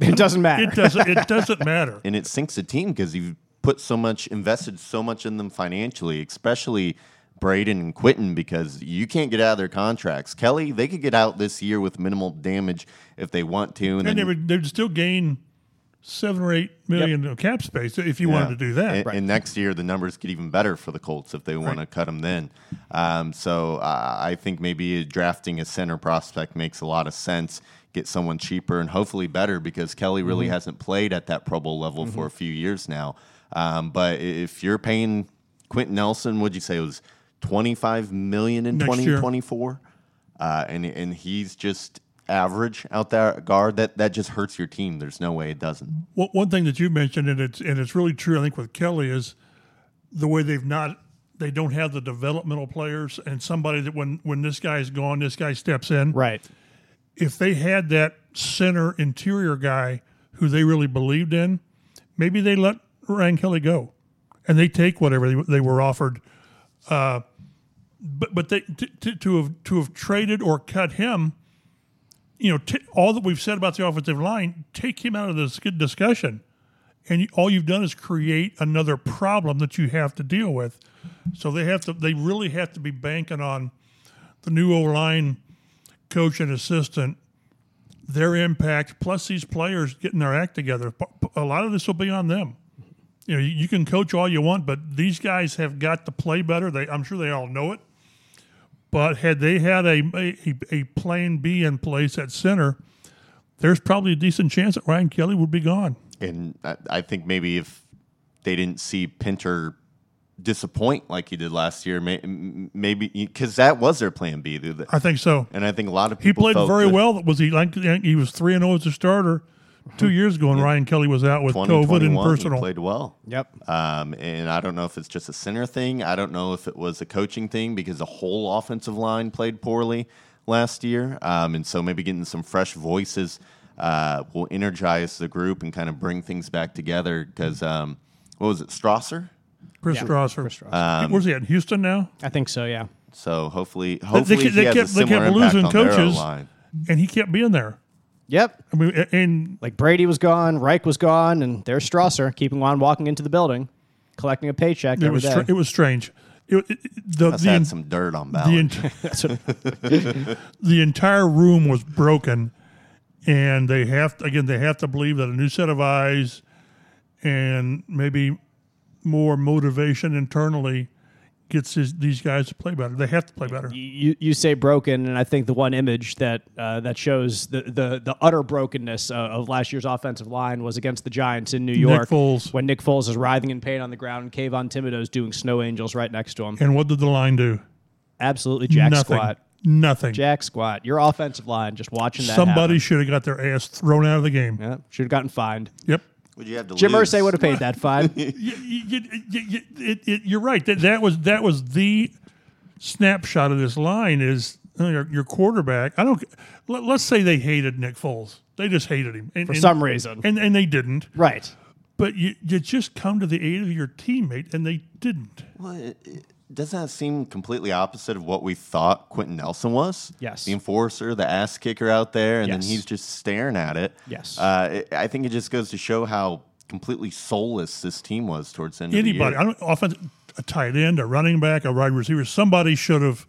It doesn't matter. it doesn't it doesn't matter. [LAUGHS] and it sinks the team because you've put so much, invested so much in them financially, especially Braden and Quenton, because you can't get out of their contracts. Kelly, they could get out this year with minimal damage if they want to, and, And then they would they'd still gain seven or eight million of cap space if you wanted to do that. And, and next year, the numbers get even better for the Colts if they want to cut them then. Um, so uh, I think maybe drafting a center prospect makes a lot of sense. Get someone cheaper and hopefully better because Kelly really Mm-hmm. hasn't played at that Pro Bowl level for a few years now. Um, but if you're paying Quenton Nelson, would you say it was 25 million in Next 2024? Uh, and and he's just average out there guard that that just hurts your team. There's no way it doesn't. One one thing that you mentioned, and it's and it's really true, I think with Kelly is the way they've not they don't have the developmental players and somebody that when when this guy's gone, this guy steps in. right. If they had that center interior guy who they really believed in, maybe they let Ryan Kelly go, and they take whatever they, they were offered. Uh, but but they to, to, to have to have traded or cut him, you know, t- all that we've said about the offensive line, take him out of this discussion, and you, all you've done is create another problem that you have to deal with. So they have to, they really have to be banking on the new O line coach and assistant, their impact, plus these players getting their act together. A lot of this will be on them. You know, you can coach all you want, but these guys have got to play better. They, I'm sure they all know it. But had they had a, a, a plan B in place at center, there's probably a decent chance that Ryan Kelly would be gone. And I, I think maybe if they didn't see Pinter disappoint like he did last year, may, maybe because that was their plan B. I think so. And I think a lot of people. He played very that well. Was he like he was three and zero as a starter two years ago, and Ryan Kelly was out with COVID and 2021, he personal. played well. Yep. Um, and I don't know if it's just a center thing. I don't know if it was a coaching thing because the whole offensive line played poorly last year. Um, and so maybe getting some fresh voices uh, will energize the group and kind of bring things back together. Because um, what was it, Strausser? Chris Yeah, Strausser. Chris Strausser. Where's he at? Houston now? I think so. Yeah. So hopefully, hopefully kept- he they has kept- a they kept similar impact losing on coaches. O-line. And he kept being there. Yep. I mean, a- and Like Brady was gone, Reich was gone, and there's Strausser keeping on walking into the building, collecting a paycheck it every was day. str- it was strange. It, it, the Must the, had en- some dirt on the, Ballard. ent- [LAUGHS] That's the entire room was broken, and they have to, again they have to believe that a new set of eyes and maybe more motivation internally gets his, these guys to play better. They have to play better. you, you say broken, and I think the one image that uh, that shows the, the the utter brokenness uh, of last year's offensive line was against the Giants in New York. Foles. when Nick Foles is writhing in pain on the ground, and Kayvon Thibodeaux's doing snow angels right next to him. And what did the line do? Absolutely jack Nothing. squat, Nothing. jack squat. Your offensive line just watching that. Somebody happen. should have got their ass thrown out of the game. yeah, should have gotten fined. Yep. Would you have to Jim lose? Irsay would have paid that fine. you, you, you, you, it, it, you're right. That that was that was the snapshot of this line is your, your quarterback. I don't. Let, us say they hated Nick Foles. They just hated him and, For and- some reason. and and they didn't. right. But you you just come to the aid of your teammate, and they didn't. Well, it, it, doesn't that seem completely opposite of what we thought Quenton Nelson was? Yes. The enforcer, the ass kicker out there, and Yes. then he's just staring at it. Yes. Uh, it, I think it just goes to show how completely soulless this team was towards the end Anybody, of I the year. don't offense, a tight end, a running back, a wide receiver, somebody should have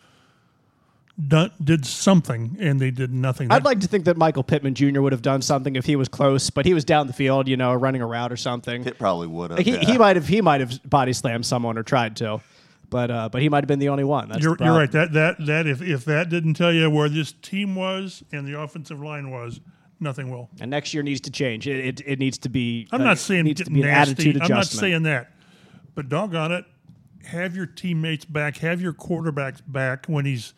done did something, and they did nothing. I'd like to think that Michael Pittman Jr. would have done something if he was close, but he was down the field, you know, running a route or something. It probably would have. He, yeah. he might have he might have body slammed someone or tried to, but uh, but he might have been the only one. That's You're, the you're right. That that that if if that didn't tell you where this team was and the offensive line was, nothing will. And next year needs to change. It it, it needs to be. I'm uh, not saying needs to be an nasty. attitude I'm not saying that, but doggone it, have your teammates back, have your quarterbacks back when he's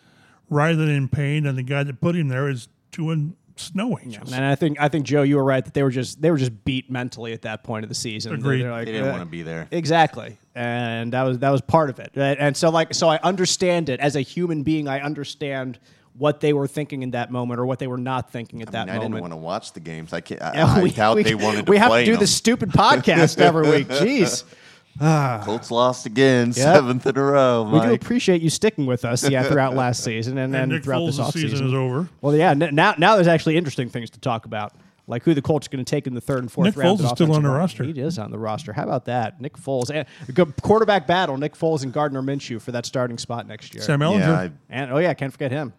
writhing in pain, and the guy that put him there is doing snow angels. And I think I think Joe, you were right that they were just they were just beat mentally at that point of the season. Agreed. They're like, They didn't uh, want to be there. Exactly, and that was that was part of it. And so like so I understand it as a human being. I understand what they were thinking in that moment or what they were not thinking at that I didn't want to watch the games. I can't. I, And I we- doubt we- they wanted to We have play to do them. this stupid podcast every week. [LAUGHS] Jeez. Ah. Colts lost again, seventh in a row. We do appreciate you sticking with us, yeah, throughout last [LAUGHS] season and then Nick throughout Foles' this season offseason. is over. Well, yeah, n- now now there's actually interesting things to talk about, like who the Colts are going to take in the third and fourth Nick round. Foles is still on the line. roster. He is on the roster. How about that? Nick Foles and quarterback battle. Nick Foles and Gardner Minshew for that starting spot next year. Sam Ehlinger. Yeah, I, and oh yeah, can't forget him.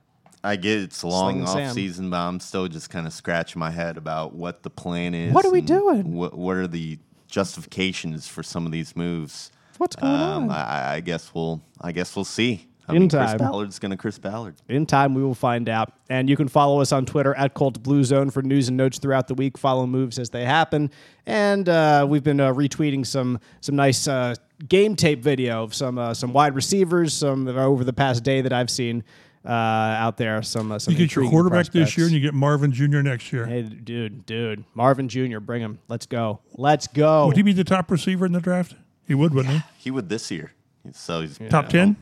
I get it's a long Sling off season, but I'm still just kind of scratching my head about what the plan is. What are we doing? What, what are the justifications for some of these moves? What's going Um, on? I, I guess we'll. I guess we'll see. I In mean, Chris time. Ballard's gonna Chris Ballard. In time, we will find out. And you can follow us on Twitter at Colt Blue Zone for news and notes throughout the week. Follow moves as they happen. And uh, we've been uh, retweeting some some nice uh, game tape video of some uh, some wide receivers. Some over the past day that I've seen uh, out there. Some uh, some You get your intriguing quarterback this year, and you get Marvin Jr. next year. Hey, dude, dude, Marvin Jr., bring him. Let's go. Let's go. Would he be the top receiver in the draft? He would, wouldn't he? He would this year. So he's Top ten.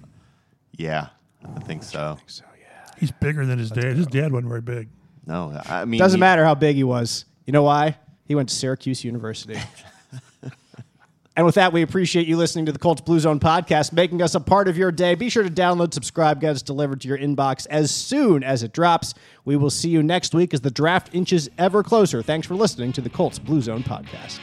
Yeah, I think so. yeah He's bigger than his dad. His dad wasn't very big. No, I mean Doesn't he- matter how big he was. You know why? He went to Syracuse University. [LAUGHS] and with that, we appreciate you listening to the Colts Blue Zone podcast, making us a part of your day. Be sure to download, subscribe, get us delivered to your inbox as soon as it drops. We will see you next week as the draft inches ever closer. Thanks for listening to the Colts Blue Zone podcast.